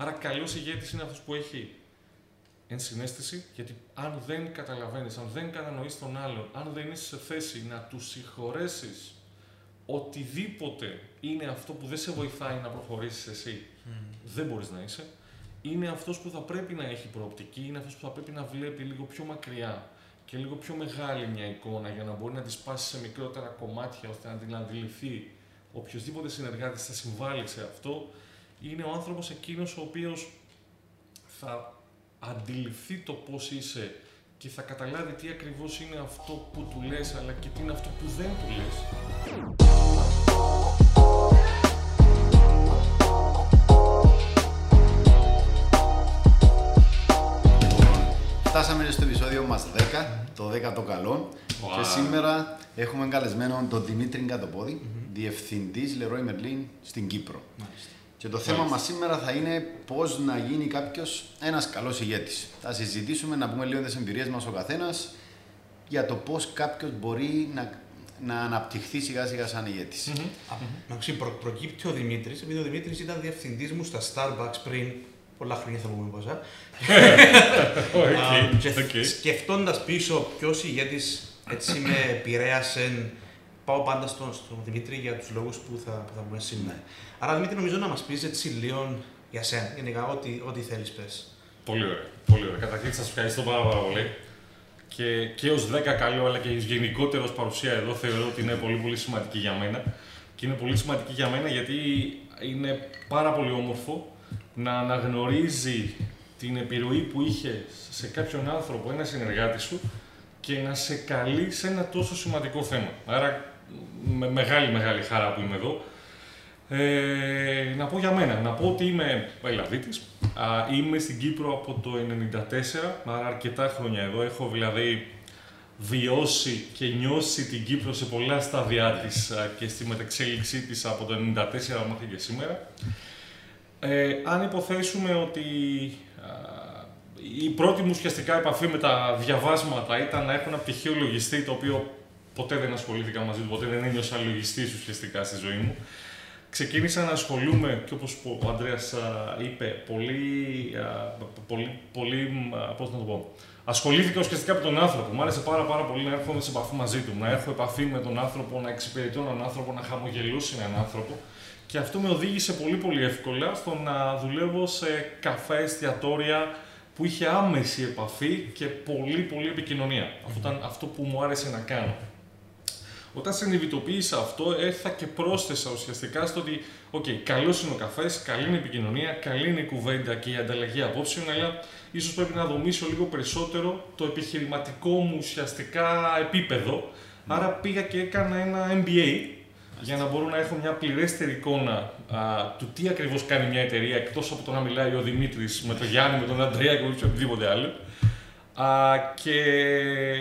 Άρα, καλός ηγέτης είναι αυτός που έχει ενσυναίσθηση, γιατί αν δεν καταλαβαίνεις, αν δεν κατανοείς τον άλλον, αν δεν είσαι σε θέση να του συγχωρέσεις οτιδήποτε είναι αυτό που δεν σε βοηθάει να προχωρήσεις εσύ, δεν μπορείς να είσαι. Είναι αυτός που θα πρέπει να έχει προοπτική, είναι αυτός που θα πρέπει να βλέπει λίγο πιο μακριά και λίγο πιο μεγάλη μια εικόνα για να μπορεί να τη σπάσει σε μικρότερα κομμάτια ώστε να την αντιληφθεί οποιοδήποτε συνεργάτης θα συμβάλλει σε αυτό. Είναι ο άνθρωπος εκείνος ο οποίος θα αντιληφθεί το πώς είσαι και θα καταλάβει τι ακριβώς είναι αυτό που του λες, αλλά και τι είναι αυτό που δεν του λες. Φτάσαμε στο επεισόδιο μας 10, το 10 το καλό. Και σήμερα έχουμε καλεσμένο τον Δημήτρη Κατοπόδη, mm-hmm. διευθυντής Leroy Merlin στην Κύπρο. Μάλιστα. Και το θέμα μας σήμερα θα είναι πώς να γίνει κάποιος ένας καλός ηγέτης. Θα συζητήσουμε να πούμε λίγο τις εμπειρίες μας ο καθένας για το πώς κάποιος μπορεί να, να αναπτυχθεί σιγά σιγά σαν ηγέτης. Mm-hmm. Προ, προκύπτει ο Δημήτρης, επειδή ο Δημήτρης ήταν διευθυντής μου στα Starbucks πριν πολλά χρόνια θα πούμε πόσα. okay, Σκεφτώντας πίσω ποιος ηγέτης έτσι με επηρέασε πάω πάντα στον, στον Δημήτρη για τους λόγους που θα, που θα πούμε σήμερα. Ναι. Άρα, Δημήτρη, νομίζω να μας πεις έτσι λίγο για σένα, γενικά, ό,τι, ό,τι θέλεις πες. Πολύ ωραία. Πολύ ωραία. Καταρχήν, σας ευχαριστώ πάρα, πάρα πολύ. Και, και ως 10 καλό, αλλά και ως γενικότερος παρουσία εδώ, θεωρώ ότι είναι πολύ, πολύ σημαντική για μένα. Και είναι πολύ σημαντική για μένα γιατί είναι πάρα πολύ όμορφο να αναγνωρίζει την επιρροή που είχε σε κάποιον άνθρωπο, ένα συνεργάτη σου, και να σε καλεί σε ένα τόσο σημαντικό θέμα. Άρα με μεγάλη μεγάλη χαρά που είμαι εδώ. Ε, να πω για μένα, να πω ότι είμαι Ελλαδίτης, είμαι στην Κύπρο από το 1994, άρα αρκετά χρόνια εδώ, έχω δηλαδή βιώσει και νιώσει την Κύπρο σε πολλά στάδια της και στη μεταξέλιξή της από το 1994 μέχρι και σήμερα. Ε, αν υποθέσουμε ότι η πρώτη μου ουσιαστικά επαφή με τα διαβάσματα ήταν να έχω ένα πτυχίο λογιστή το οποίο ποτέ δεν ασχολήθηκα μαζί του, ποτέ δεν ένιωσα λογιστής ουσιαστικά στη ζωή μου. Ξεκίνησα να ασχολούμαι και όπως ο Ανδρέας είπε, πολύ, πολύ, πολύ πώς να το πω, ασχολήθηκα ουσιαστικά με τον άνθρωπο. Μου άρεσε πάρα, πάρα πολύ να έρχομαι σε επαφή μαζί του, να έχω επαφή με τον άνθρωπο, να εξυπηρετώ έναν άνθρωπο, να χαμογελούσε έναν άνθρωπο. Και αυτό με οδήγησε πολύ πολύ εύκολα στο να δουλεύω σε καφέ, εστιατόρια, που είχε άμεση επαφή και πολύ πολύ επικοινωνία. Αυτό ήταν αυτό που μου άρεσε να κάνω. Όταν συνειδητοποίησα αυτό, ήρθα και πρόσθεσα ουσιαστικά στο ότι, OK, okay, καλός είναι ο καφές, καλή είναι η επικοινωνία, καλή είναι η κουβέντα και η ανταλλαγή απόψεων, αλλά ίσως πρέπει να δομήσω λίγο περισσότερο το επιχειρηματικό μου ουσιαστικά επίπεδο. Άρα πήγα και έκανα ένα MBA για να μπορώ να έχω μια πληρέστερη εικόνα α, του τι ακριβώς κάνει μια εταιρεία εκτός από το να μιλάει ο Δημήτρης με τον Γιάννη, με τον Αντρέα και οτιδήποτε άλλο. Α, και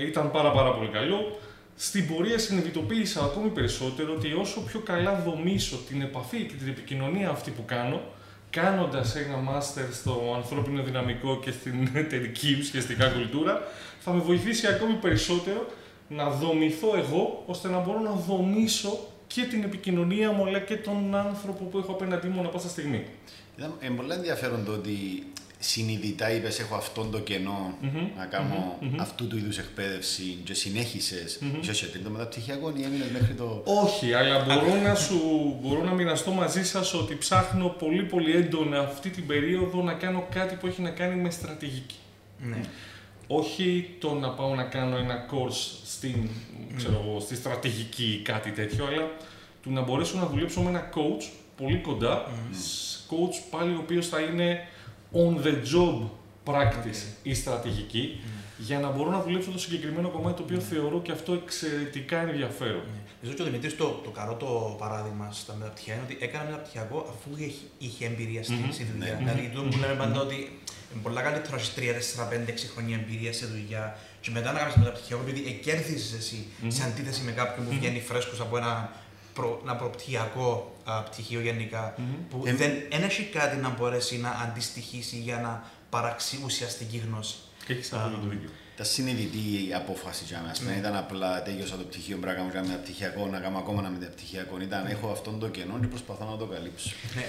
ήταν πάρα πάρα πολύ καλό. Στην πορεία συνειδητοποίησα ακόμη περισσότερο ότι όσο πιο καλά δομήσω την επαφή και την επικοινωνία αυτή που κάνω, κάνοντας ένα μάστερ στο ανθρώπινο δυναμικό και στην εταιρική ουσιαστικά κουλτούρα, θα με βοηθήσει ακόμη περισσότερο να δομηθώ εγώ, ώστε να μπορώ να δομήσω και την επικοινωνία μου, αλλά και τον άνθρωπο που έχω απέναντί μου ανά πάσα στιγμή. Είναι πολύ ενδιαφέρον το ότι συνειδητά είπες: Έχω αυτόν το κενο mm-hmm, να κάνω mm-hmm, αυτού του είδους εκπαίδευση και συνέχισες. Mm-hmm. σε τρίτο μεταπτυχιακό ή έμεινες μέχρι το. Όχι, αλλά μπορώ να, σου, μπορώ να μοιραστώ μαζί σας ότι ψάχνω πολύ πολύ έντονα αυτή την περίοδο να κάνω κάτι που έχει να κάνει με στρατηγική. Ναι. Όχι το να πάω να κάνω ένα course στην, ξέρω, στη στρατηγική ή κάτι τέτοιο, αλλά του να μπορέσω να δουλέψω με ένα coach πολύ κοντά, coach πάλι ο οποίος θα είναι on the job practice η στρατηγική, για να μπορώ να δουλέψω το συγκεκριμένο κομμάτι το οποίο θεωρώ και αυτό εξαιρετικά ενδιαφέρον. Νομίζω ότι ο Δημητρή το, το καρό το παράδειγμα στα μεταπτυχία είναι ότι έκανε μεταπτυχιακό αφού είχε, είχε εμπειρία στη mm-hmm. δουλειά. Ναι. Δηλαδή, το που λέμε πάντα ότι είναι πολύ καλύτερο να έχεις 3, 4, 5, 6 χρόνια εμπειρία σε δουλειά και μετά να κάνεις μεταπτυχιακό επειδή κέρδισε εσύ mm-hmm. σε αντίθεση με κάποιον που βγαίνει φρέσκος από ένα, προ, ένα προπτυχιακό α, πτυχίο γενικά, mm-hmm. που ε, δεν, δεν έχει κάτι να μπορέσει να αντιστοιχίσει για να παράξει ουσιαστική γνώση. Έχεις απόλυτο δίκιο. Ήταν συνειδητή η απόφαση για μένα. Ναι. Ήταν απλά τέλειωσα το πτυχίο, πρέπει να κάνω ένα πτυχιακό, να κάνω ακόμα ένα μεταπτυχιακό. Ήταν έχω αυτόν το κενό και προσπαθώ να το καλύψω. Ναι,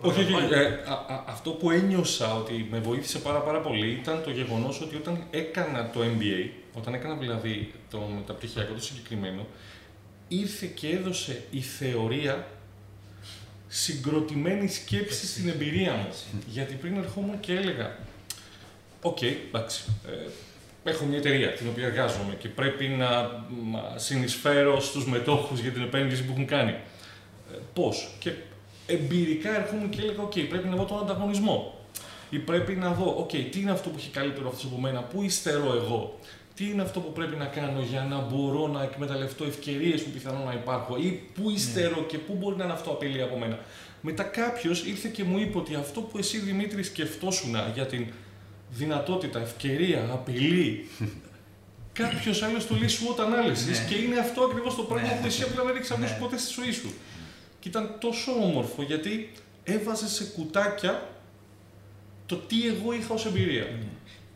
όχι, όχι. Ε, αυτό που ένιωσα ότι με βοήθησε πάρα, πάρα πολύ ήταν το γεγονός ότι όταν έκανα το MBA, όταν έκανα δηλαδή το μεταπτυχιακό το συγκεκριμένο, ήρθε και έδωσε η θεωρία συγκροτημένη σκέψη στην εμπειρία μου. Γιατί πριν ερχόμουν και έλεγα, OK, okay, εντάξει. Ε, έχω μια εταιρεία την οποία εργάζομαι και πρέπει να συνεισφέρω στους μετόχους για την επένδυση που έχουν κάνει. Ε, πώς; Και εμπειρικά έρχομαι και έλεγα, OK, okay, πρέπει να δω τον ανταγωνισμό. Ή πρέπει να δω, OK, okay, τι είναι αυτό που έχει καλύτερο αυτό από μένα, πού υστερώ εγώ, τι είναι αυτό που πρέπει να κάνω για να μπορώ να εκμεταλλευτώ ευκαιρίες που πιθανόν να υπάρχουν ή πού υστερώ και πού μπορεί να είναι αυτό απειλή από μένα. Μετά κάποιος ήρθε και μου είπε ότι αυτό που εσύ Δημήτρη σκεφτόσουν για την δυνατότητα, ευκαιρία, απειλή. Κάποιος άλλος το λέει SWOT analysis ναι. και είναι αυτό ακριβώς το πράγμα ναι. που εσύ απλά δεν έχεις ακούσει ναι. ποτέ στη ζωή σου. Και ήταν τόσο όμορφο γιατί έβαζε σε κουτάκια το τι εγώ είχα ως εμπειρία.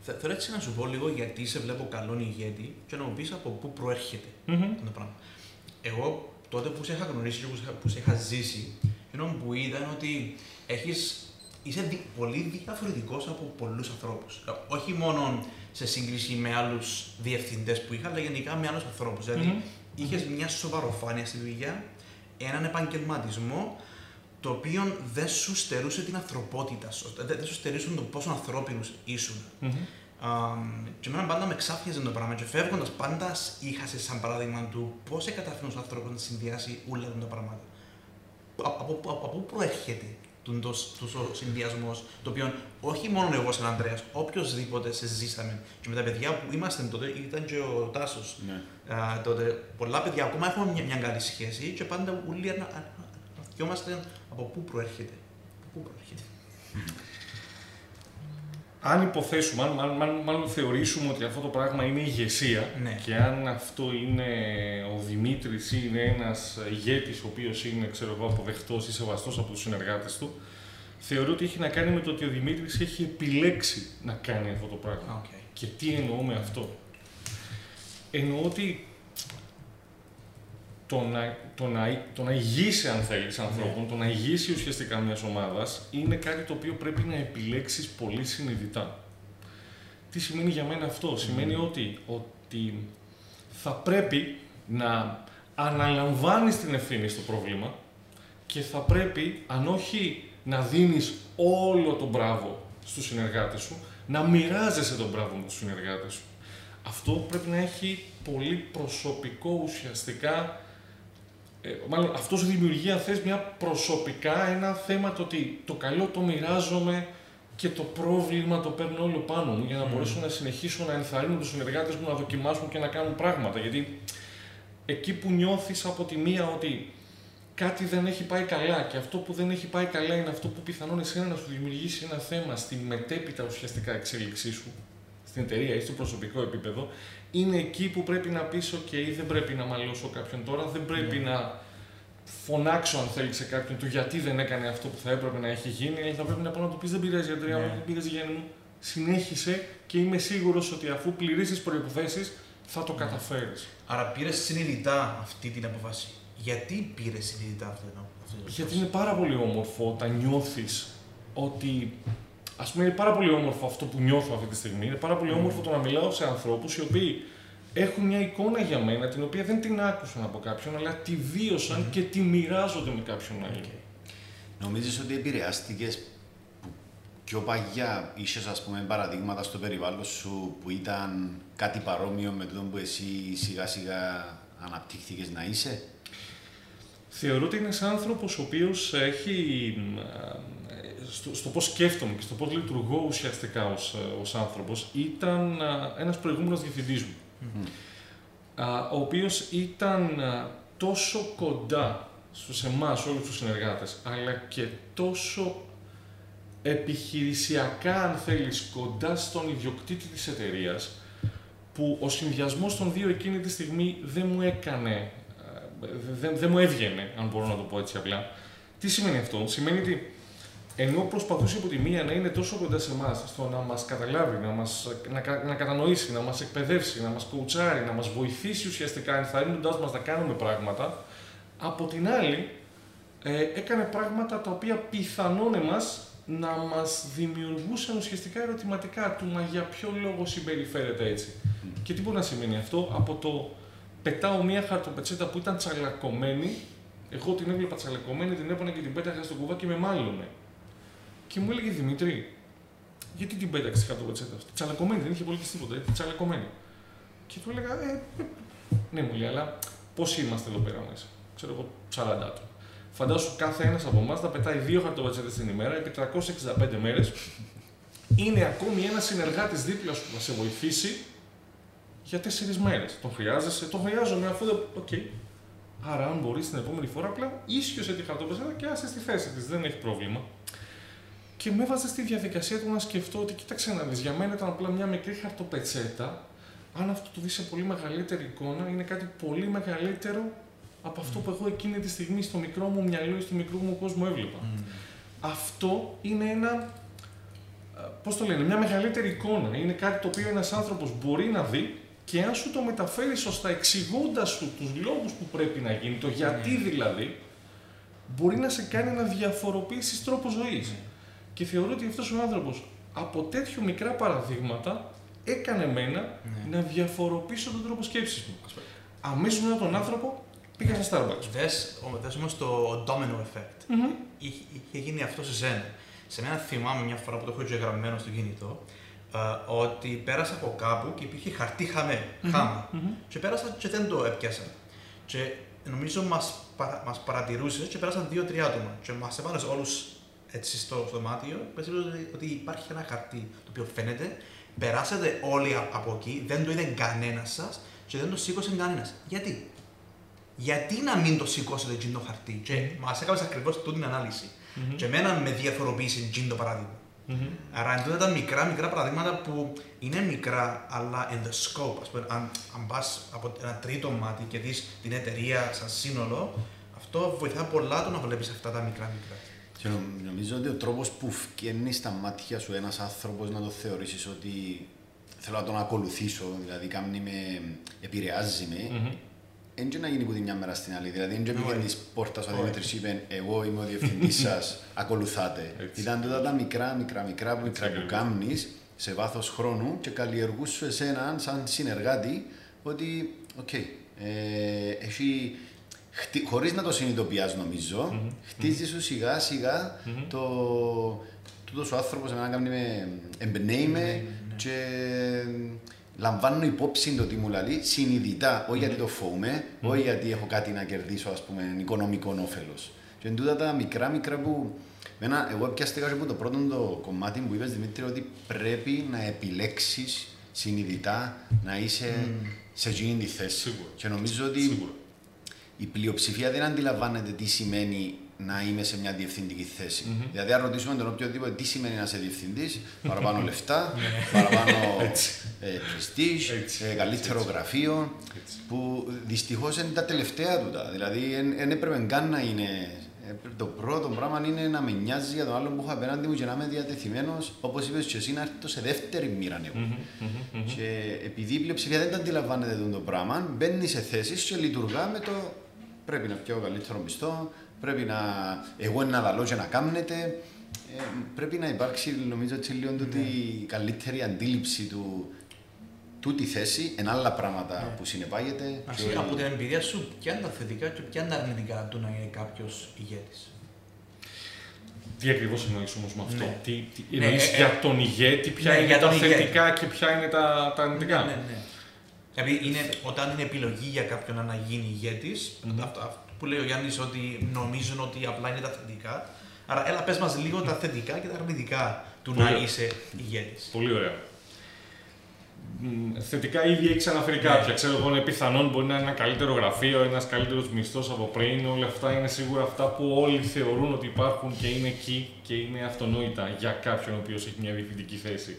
Θα, θέλω έτσι να σου πω λίγο γιατί σε βλέπω καλόν ηγέτη και να μου πεις από πού προέρχεται mm-hmm. το πράγμα. Εγώ τότε που σε είχα γνωρίσει και που σε είχα ζήσει, ενώ που είδα ότι έχει είσαι δι, πολύ διαφορετικός από πολλούς ανθρώπους. Όχι μόνο σε σύγκριση με άλλους διευθυντές που είχα, αλλά γενικά με άλλους ανθρώπους. Δηλαδή, mm-hmm. είχες μια σοβαροφάνεια στη δουλειά, έναν επαγγελματισμό το οποίο δεν σου στερούσε την ανθρωπότητα σου, δεν σου στερούσε το πόσο ανθρώπινου ήσουν. Mm-hmm. Um, και εμένα πάντα με ξάφνιζε το πράγμα και φεύγοντα πάντα είχα σε σαν παράδειγμα του πώ καταφέρνει ο άνθρωπο να συνδυάσει όλα τα πράγματα. Από, από, από πού προέρχεται του συνδυασμό, το οποίο όχι μόνο εγώ σαν Ανδρέα, οποιοδήποτε σε ζήσαμε. Και με τα παιδιά που είμαστε τότε, ήταν και ο Τάσο. Ναι. τότε, πολλά παιδιά ακόμα έχουμε μια, μια καλή σχέση και πάντα όλοι αναρωτιόμαστε από πού προέρχεται; πού προέρχεται; Αν υποθέσουμε, αν, μάλλον θεωρήσουμε ότι αυτό το πράγμα είναι ηγεσία ναι. και αν αυτό είναι ο Δημήτρης ή είναι ένας ηγέτης ο οποίος είναι ξέρω εγώ, αποδεκτός ή σεβαστός από τους συνεργάτες του, θεωρώ ότι έχει να κάνει με το ότι ο Δημήτρης έχει επιλέξει να κάνει αυτό το πράγμα. Okay. Και τι εννοώ με αυτό; Εννοώ ότι το να, το να, το να ηγήσει, αν θέλεις, ανθρώπων, ναι. το να ηγήσει ουσιαστικά μιας ομάδας, είναι κάτι το οποίο πρέπει να επιλέξεις πολύ συνειδητά. Τι σημαίνει για μένα αυτό, Σημαίνει ότι, ότι θα πρέπει να αναλαμβάνεις την ευθύνη στο πρόβλημα και θα πρέπει, αν όχι να δίνεις όλο τον μπράβο στους συνεργάτες σου, να μοιράζεσαι τον μπράβο με τους συνεργάτες σου. Αυτό πρέπει να έχει πολύ προσωπικό ουσιαστικά ε, μάλλον αυτός σου δημιουργεί, αν θες, μια προσωπικά ένα θέμα το ότι το καλό το μοιράζομαι και το πρόβλημα το παίρνω όλο πάνω μου για να mm. μπορέσω να συνεχίσω να ενθαρρύνω τους συνεργάτες μου να δοκιμάσουν και να κάνουν πράγματα. Γιατί εκεί που νιώθεις από τη μία ότι κάτι δεν έχει πάει καλά και αυτό που δεν έχει πάει καλά είναι αυτό που πιθανόν εσένα να σου δημιουργήσει ένα θέμα στη μετέπειτα ουσιαστικά εξέλιξή σου, στην εταιρεία ή στο προσωπικό επίπεδο, είναι εκεί που πρέπει να πεις ok, δεν πρέπει να μαλώσω κάποιον τώρα, δεν πρέπει ναι. να φωνάξω αν θέλει σε κάποιον του γιατί δεν έκανε αυτό που θα έπρεπε να έχει γίνει, αλλά θα πρέπει να πω να του πεις δεν πειράζει γιατριά μου, ναι. δεν πειράζει Γιάννη μου, συνέχισε και είμαι σίγουρος ότι αφού πληρήσεις τις προϋποθέσεις θα το ναι. καταφέρεις. Άρα πήρες συνειδητά αυτή την αποφάση. Γιατί πήρες συνειδητά αυτή την αποφάση. Γιατί είναι πάρα πολύ όμορφο όταν νιώθεις ότι Α πούμε, είναι πάρα πολύ όμορφο αυτό που νιώθω αυτή τη στιγμή. Είναι πάρα πολύ όμορφο το να μιλάω σε ανθρώπους οι οποίοι έχουν μια εικόνα για μένα την οποία δεν την άκουσαν από κάποιον, αλλά τη βιωσαν και τη μοιράζονται με κάποιον άλλο. Okay. Νομίζεις ότι επηρεάστηκες πιο παγιά είσαι ας πούμε παραδείγματα στο περιβάλλον σου που ήταν κάτι παρόμοιο με το που εσύ σιγά σιγά αναπτύχθηκες να είσαι; Θεωρώ ότι είναι ένας άνθρωπος ο οποίος έχει στο, στο πώς σκέφτομαι και στο πώς λειτουργώ ουσιαστικά ως, ε, ως άνθρωπος ήταν ένας προηγούμενος διευθυντής μου, ο οποίος ήταν τόσο κοντά στους εμάς όλους τους συνεργάτες, αλλά και τόσο επιχειρησιακά, αν θέλεις, κοντά στον ιδιοκτήτη της εταιρείας, που ο συνδυασμός των δύο εκείνη τη στιγμή δεν μου έκανε, δεν, δεν μου έβγαινε, αν μπορώ να το πω έτσι απλά. Τι σημαίνει αυτό, σημαίνει ότι ενώ προσπαθούσε από τη μία να είναι τόσο κοντά σε εμάς, στο να μας καταλάβει, να, μας, να, να κατανοήσει, να μας εκπαιδεύσει, να μας κουτσάρει, να μας βοηθήσει ουσιαστικά ενθαρρύνοντά μας να κάνουμε πράγματα, από την άλλη ε, έκανε πράγματα τα οποία πιθανόν εμάς να μας δημιουργούσαν ουσιαστικά ερωτηματικά του μα για ποιο λόγο συμπεριφέρεται έτσι. Και τι μπορεί να σημαίνει αυτό, από το πετάω μία χαρτοπετσέτα που ήταν τσαλακωμένη, εγώ την έβλεπα τσαλακωμένη, την έπαιρνα και την πέταγα στο κουβά και με μάλλονε. Και μου έλεγε Δημήτρη, γιατί την πέταξε κάτω από αυτή; Τσαλακωμένη, δεν είχε πολύ τίποτα, έτσι, τσαλακωμένη. Και του έλεγα, ε, ε, ναι, μου λέει, αλλά πώς είμαστε εδώ πέρα μέσα; Ξέρω εγώ, 40 άτομα. Φαντάσου κάθε ένας από εμάς θα πετάει δύο χαρτοβατσέτες την ημέρα επί 365 μέρες. Είναι ακόμη ένας συνεργάτης δίπλα σου που θα σε βοηθήσει για τέσσερις μέρες. Τον χρειάζεσαι, τον χρειάζομαι αφού δεν. OK. Okay. Άρα, αν μπορείς την επόμενη φορά, απλά ίσιωσε τη χαρτοπετσέτα και άσε στη θέση της. Δεν έχει πρόβλημα και με έβαζε στη διαδικασία του να σκεφτώ ότι κοίταξε να δεις, για μένα ήταν απλά μια μικρή χαρτοπετσέτα, αν αυτό το δεις σε πολύ μεγαλύτερη εικόνα, είναι κάτι πολύ μεγαλύτερο από αυτό που εγώ εκείνη τη στιγμή στο μικρό μου μυαλό ή στο μικρό μου κόσμο έβλεπα. Αυτό είναι ένα, πώς το λένε, μια μεγαλύτερη εικόνα. Είναι κάτι το οποίο ένας άνθρωπος μπορεί να δει και αν σου το μεταφέρει σωστά, εξηγώντας σου τους λόγους που πρέπει να γίνει, το γιατί ναι. δηλαδή, μπορεί να σε κάνει να διαφοροποιήσεις τρόπο ζωής. Και θεωρώ ότι αυτός ο άνθρωπος από τέτοιου μικρά παραδείγματα έκανε μένα ναι. να διαφοροποιήσω τον τρόπο σκέψης μου. Αμέσως μετά τον άνθρωπο πήγα στα Starbucks. Δες όμως το domino effect. Mm-hmm. Είχε, είχε γίνει αυτό σε σένα. Σε μένα θυμάμαι μια φορά που το έχω γραμμένο στο κινητό, uh, ότι πέρασα από κάπου και υπήρχε χαρτί χαμέ, mm-hmm. χάμα. Mm-hmm. Και πέρασα και δεν το έπιασα. Και νομίζω μας μας παρατηρούσες και πέρασαν δύο-τρία άτομα. Και μας έβαλες όλους έτσι στο, στο δωμάτιο, ότι, ότι υπάρχει ένα χαρτί το οποίο φαίνεται, περάσατε όλοι από εκεί, δεν το είδε κανένας σας και δεν το σήκωσε κανένας. Γιατί; Γιατί να μην το σηκώσετε εκείνο το χαρτί, και mm-hmm. μας έκανες ακριβώς τούτη την ανάλυση. Mm-hmm. Και εμένα με διαφοροποίησε εκείνο το παράδειγμα. Mm-hmm. Άρα εντούτοις τα μικρά, μικρά παραδείγματα που είναι μικρά, αλλά in the scope. Ας πούμε, αν, αν πας από ένα τρίτο μάτι και δεις την εταιρεία σαν σύνολο, αυτό βοηθά πολλά το να βλέπεις αυτά τα μικρά μικρά. Και νομίζω ότι ο τρόπος που φκένει στα μάτια σου ένας άνθρωπος να το θεωρήσεις ότι θέλω να τον ακολουθήσω, δηλαδή κάνει με, επηρεάζεις με, δεν mm-hmm. να γίνει που τη μια μέρα στην άλλη. Δηλαδή, δεν πήγαινε τη πόρτα ο Δημήτρης είπε: Εγώ είμαι ο διευθυντής σας, ακολουθάτε. Ήταν τότε τα μικρά, μικρά, μικρά που, που κάνει σε βάθος χρόνου και καλλιεργούσες εσένα σαν συνεργάτη ότι, οκ, okay, ε, έχει χτι, χωρίς να το συνειδητοποιάς νομίζω, mm-hmm. χτίζεις σου σιγά σιγά mm-hmm. το τούτος ο άνθρωπος εμένα κάνει με εμπνέει με ναι. και λαμβάνω υπόψη το τι μου λέει συνειδητά, όχι γιατί το φοβούμαι, όχι γιατί έχω κάτι να κερδίσω ας πούμε οικονομικό όφελος. Και εν τούτα τα μικρά μικρά που Μένα, εγώ πιάστηκα από το πρώτο το κομμάτι που είπες Δημήτρη ότι πρέπει να επιλέξεις συνειδητά να είσαι mm. σε εκείνη τη θέση. Σίγουρα. Και νομίζω ότι Σίγουρα η πλειοψηφία δεν αντιλαμβάνεται τι σημαίνει να είμαι σε μια διευθυντική θέση. Mm-hmm. Δηλαδή, αν ρωτήσουμε τον οποιοδήποτε τι σημαίνει να είσαι διευθυντής, παραπάνω λεφτά, ναι. παραπάνω ε, ε, καλύτερο γραφείο, που δυστυχώς είναι τα τελευταία του. Δηλαδή, δεν έπρεπε καν να είναι. Ε, το πρώτο πράγμα είναι να με νοιάζει για τον άλλον που έχω απέναντι μου και να είμαι διατεθειμένος, όπως είπες και εσύ, να έρθω σε δεύτερη μοίρα εγώ. Mm-hmm. Και επειδή η πλειοψηφία δεν τα αντιλαμβάνεται το πράγμα, μπαίνει σε θέσεις και λειτουργά με το πρέπει να πιω καλύτερο μισθό, πρέπει να εγώ να λαλώ και να κάνετε. Ε, πρέπει να υπάρξει νομίζω έτσι λίγο ναι. η καλύτερη αντίληψη του τούτη θέση εν άλλα πράγματα ναι. που συνεπάγεται. Ας και... από την εμπειρία σου, ποια είναι τα θετικά και ποια είναι τα αρνητικά του να είναι κάποιος ηγέτης; Τι ακριβώς εννοείς όμως με αυτό, ναι. τι, τι ναι, ε, για ε, τον ηγέτη, ποια ναι, είναι τα θετικά και ποια είναι τα, τα αρνητικά; Ναι, ναι, Δηλαδή, είναι, όταν είναι επιλογή για κάποιον να γίνει ηγέτης, mm-hmm. αυτό, αυτό, που λέει ο Γιάννης ότι νομίζουν ότι απλά είναι τα θετικά. Άρα, έλα, πες μας λίγο τα θετικά και τα αρνητικά του Πολύ να είσαι ηγέτης. Πολύ ωραία. Θετικά ήδη έχει αναφέρει ναι. κάποια. Ξέρω εγώ, είναι πιθανόν μπορεί να είναι ένα καλύτερο γραφείο, ένας καλύτερος μισθός από πριν. Όλα αυτά είναι σίγουρα αυτά που όλοι θεωρούν ότι υπάρχουν και είναι εκεί και είναι αυτονόητα για κάποιον ο οποίος έχει μια διευθυντική θέση.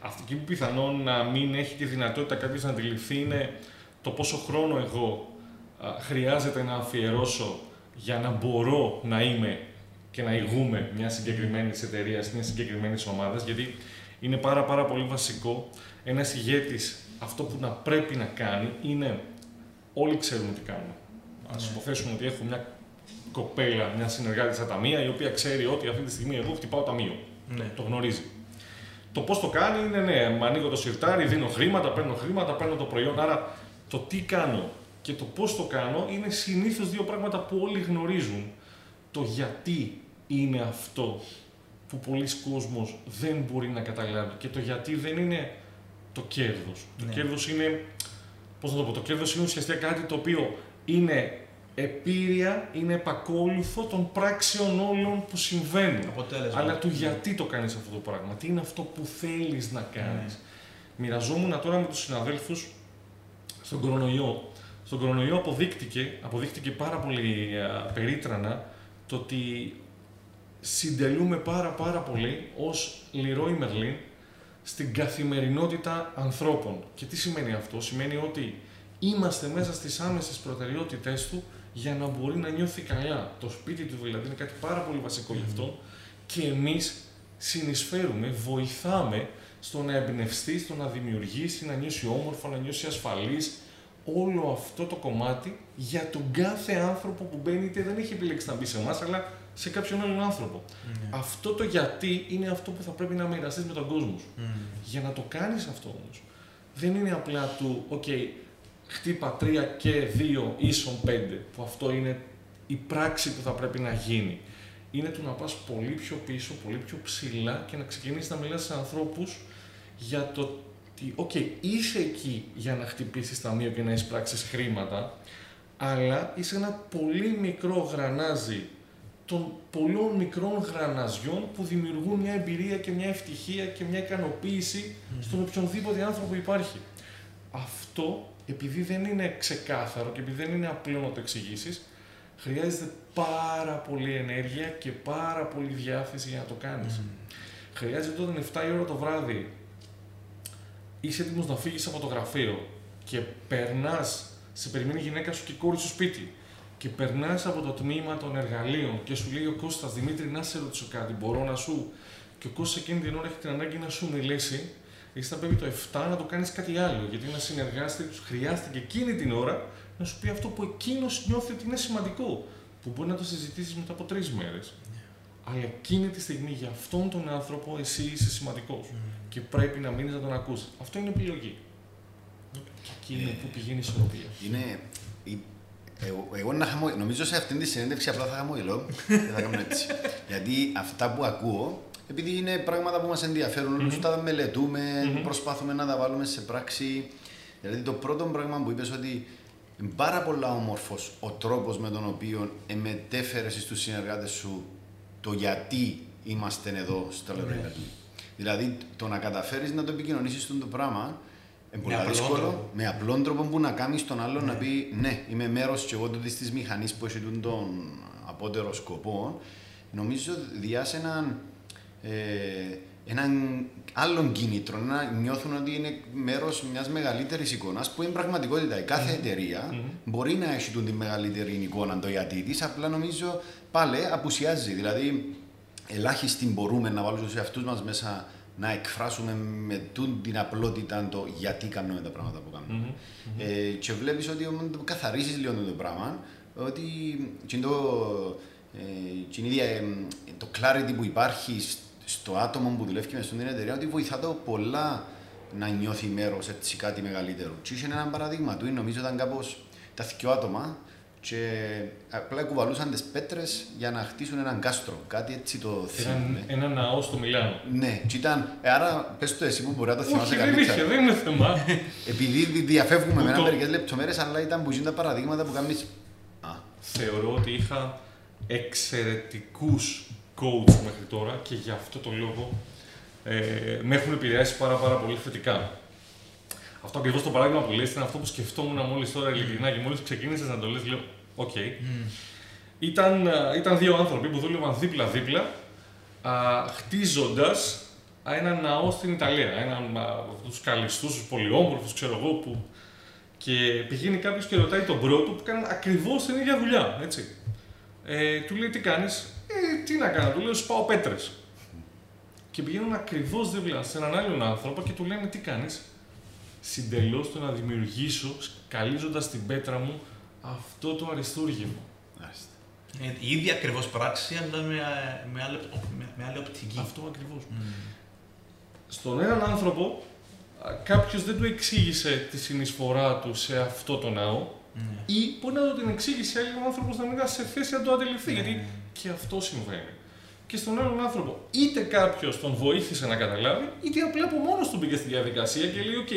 Αυτή που πιθανόν να μην έχει τη δυνατότητα κάποιος να αντιληφθεί είναι το πόσο χρόνο εγώ χρειάζεται να αφιερώσω για να μπορώ να είμαι και να ηγούμε μια συγκεκριμένης εταιρείας, μιας συγκεκριμένης ομάδας, γιατί είναι πάρα, πάρα πολύ βασικό ένας ηγέτης αυτό που να πρέπει να κάνει είναι όλοι ξέρουμε τι κάνουμε. Α ναι. υποθέσουμε ότι έχω μια κοπέλα, μια συνεργάτη στα ταμεία, η οποία ξέρει ότι αυτή τη στιγμή εγώ χτυπάω ταμείο. Ναι. Το γνωρίζει. Το πώς το κάνει είναι ναι, με ανοίγω το σιρτάρι, δίνω χρήματα, παίρνω χρήματα, παίρνω το προϊόν. Άρα το τι κάνω και το πώς το κάνω είναι συνήθως δύο πράγματα που όλοι γνωρίζουν. Το γιατί είναι αυτό που πολλοί κόσμος δεν μπορεί να καταλάβει και το γιατί δεν είναι το κέρδος. Το ναι. κέρδος είναι, πώς να το πω, το κέρδος είναι ουσιαστικά κάτι το οποίο είναι επίρρεια, είναι επακόλουθο των πράξεων όλων που συμβαίνουν. Αποτέλεσμα. Αλλά του γιατί το κάνεις αυτό το πράγμα, τι είναι αυτό που θέλεις να κάνεις; Ναι. Μοιραζόμουν τώρα με τους συναδέλφους στον κορονοϊό. Στον κορονοϊό αποδείχτηκε, αποδείχτηκε πάρα πολύ περίτρανα το ότι συντελούμε πάρα πάρα πολύ ως Leroy Merlin στην καθημερινότητα ανθρώπων. Και τι σημαίνει αυτό, σημαίνει ότι είμαστε μέσα στις άμεσες προτεραιότητές του για να μπορεί να νιώθει καλά. Το σπίτι του δηλαδή είναι κάτι πάρα πολύ βασικό γι' αυτό και εμείς συνεισφέρουμε, βοηθάμε στο να εμπνευστεί, στο να δημιουργήσει, να νιώσει όμορφο, να νιώσει ασφαλής, όλο αυτό το κομμάτι για τον κάθε άνθρωπο που μπαίνει, είτε δεν έχει επιλέξει να μπει σε εμάς, αλλά σε κάποιον άλλον άνθρωπο. Ναι. Αυτό το γιατί είναι αυτό που θα πρέπει να μοιραστείς με τον κόσμο σου. Για να το κάνεις αυτό όμως, δεν είναι απλά του, OK, χτύπα 3 και 2 ίσον 5, που αυτό είναι η πράξη που θα πρέπει να γίνει. Είναι το να πας πολύ πιο πίσω, πολύ πιο ψηλά και να ξεκινήσεις να μιλάς σε ανθρώπους για το ότι, OK, είσαι εκεί για να χτυπήσεις ταμείο και να εισπράξεις χρήματα, αλλά είσαι ένα πολύ μικρό γρανάζι των πολλών μικρών γραναζιών που δημιουργούν μια εμπειρία και μια ευτυχία και μια ικανοποίηση στον οποιονδήποτε άνθρωπο υπάρχει. Αυτό, επειδή δεν είναι ξεκάθαρο και επειδή δεν είναι απλό να το εξηγήσεις, χρειάζεται πάρα πολύ ενέργεια και πάρα πολύ διάθεση για να το κάνεις. Mm. Χρειάζεται όταν 7 η ώρα το βράδυ είσαι έτοιμος να φύγεις από το γραφείο και περνάς, σε περιμένει η γυναίκα σου και η κόρη στο σπίτι και περνάς από το τμήμα των εργαλείων και σου λέει ο Κώστας Δημήτρη, να σε ρωτήσω κάτι, μπορώ να σου. Και ο Κώστας εκείνη την ώρα έχει την ανάγκη να σου μιλήσει, εσύ θα πρέπει το 7 να το κάνεις κάτι άλλο. Γιατί ένα συνεργάτη του χρειάστηκε εκείνη την ώρα να σου πει αυτό που εκείνος νιώθει ότι είναι σημαντικό. Που μπορεί να το συζητήσεις μετά από τρεις μέρες. Αλλά εκείνη τη στιγμή για αυτόν τον άνθρωπο εσύ είσαι σημαντικός. Και πρέπει να μείνεις να τον ακούσει. Αυτό είναι επιλογή. Και εκεί είναι που πηγαίνει η ισορροπία. Είναι εγώ, εγώ να χαμο... νομίζω σε αυτήν τη συνέντευξη απλά θα χαμογελώ και θα κάνω έτσι. Γιατί αυτά που ακούω, επειδή είναι πράγματα που μας ενδιαφέρουν, mm-hmm. τα μελετούμε, mm-hmm. προσπαθούμε να τα βάλουμε σε πράξη. Δηλαδή το πρώτο πράγμα που είπες ότι είναι πάρα πολλά όμορφος ο τρόπος με τον οποίο μετέφερε στους συνεργάτες σου το γιατί είμαστε εδώ στο Leroy mm-hmm. Δηλαδή το να καταφέρεις να το επικοινωνήσεις το πράγμα είναι πολύ δύσκολο. Με απλό τρόπο που να κάνεις τον άλλον ναι. να πει ναι, είμαι μέρος και εγώ της μηχανής που έχει τον απότερο σκοπό. Νομίζω διάσει έναν, ε, έναν άλλον κίνητρο, να νιώθουν ότι είναι μέρος μιας μεγαλύτερης εικόνας που είναι πραγματικότητα. Η κάθε mm. εταιρεία mm. μπορεί να έχει την μεγαλύτερη εικόνα το γιατί της, απλά νομίζω πάλι απουσιάζει. Δηλαδή, ελάχιστοι μπορούμε να βάλουμε σε αυτού μας μέσα να εκφράσουμε με την απλότητα το γιατί κάνουμε τα πράγματα που κάνουμε. Mm-hmm. Ε, και βλέπεις ότι όταν καθαρίσει λίγο το πράγμα, ότι το, ε, ίδια, ε, το clarity που υπάρχει στο άτομο που δουλεύει μες στην εταιρεία, ότι βοηθά το πολλά να νιώθει μέρος σε κάτι μεγαλύτερο. Και είχε ένα παράδειγμα του, νομίζω ήταν κάπως τα δυο άτομα και απλά κουβαλούσαν τις πέτρες για να χτίσουν έναν κάστρο. Κάτι έτσι το θυμάμαι. Ένα ναός στο Μιλάνο. Ναι, και ήταν. Ε, άρα πες το εσύ που μπορεί να το θυμάσαι καλύτερα. Όχι, δεν είναι θέμα. Επειδή διαφεύγουμε με μερικές λεπτομέρειες, αλλά ήταν που γίνονται τα παραδείγματα που κάνεις. Θεωρώ ότι είχα εξαιρετικούς coach μέχρι τώρα και γι' αυτό το λόγο ε, με έχουν επηρεάσει πάρα, πάρα πολύ θετικά. Αυτό ακριβώς το παράδειγμα που λες είναι αυτό που σκεφτόμουν μόλις τώρα ειλικρινά και μόλις ξεκίνησες να το λες, λέω: OK. Okay. Mm. Ήταν, ήταν δύο άνθρωποι που δούλευαν δίπλα-δίπλα, χτίζοντας ένα ναό στην Ιταλία. Έναν από τους καλιστού, τους πολυόμορφους, ξέρω εγώ, που. Και πηγαίνει κάποιος και ρωτάει τον πρώτο που κάνει ακριβώς την ίδια δουλειά. Έτσι. Ε, του λέει: Τι κάνεις, ε, τι να κάνω, του λέω σπάω πέτρες. Και πηγαίνουν ακριβώς δίπλα σε έναν άλλον άνθρωπο και του λένε τι κάνεις; Συντελώς το να δημιουργήσω, σκαλίζοντας την πέτρα μου, αυτό το αριστούργημα. Ε, η ίδια ακριβώς πράξη, αλλά με, με, άλλη, με, με άλλη οπτική. Αυτό ακριβώς. Στον έναν άνθρωπο, κάποιος δεν του εξήγησε τη συνεισφορά του σε αυτό το ναό, Ναι. ή μπορεί να του την εξήγησε άλλο ο άνθρωπος να μην ήταν σε θέση να το αντιληφθεί. Ναι. Γιατί και αυτό συμβαίνει. Και στον άλλον άνθρωπο, είτε κάποιος τον βοήθησε να καταλάβει, είτε απλά από μόνος του μπήκε στη διαδικασία και λέει: Οκ,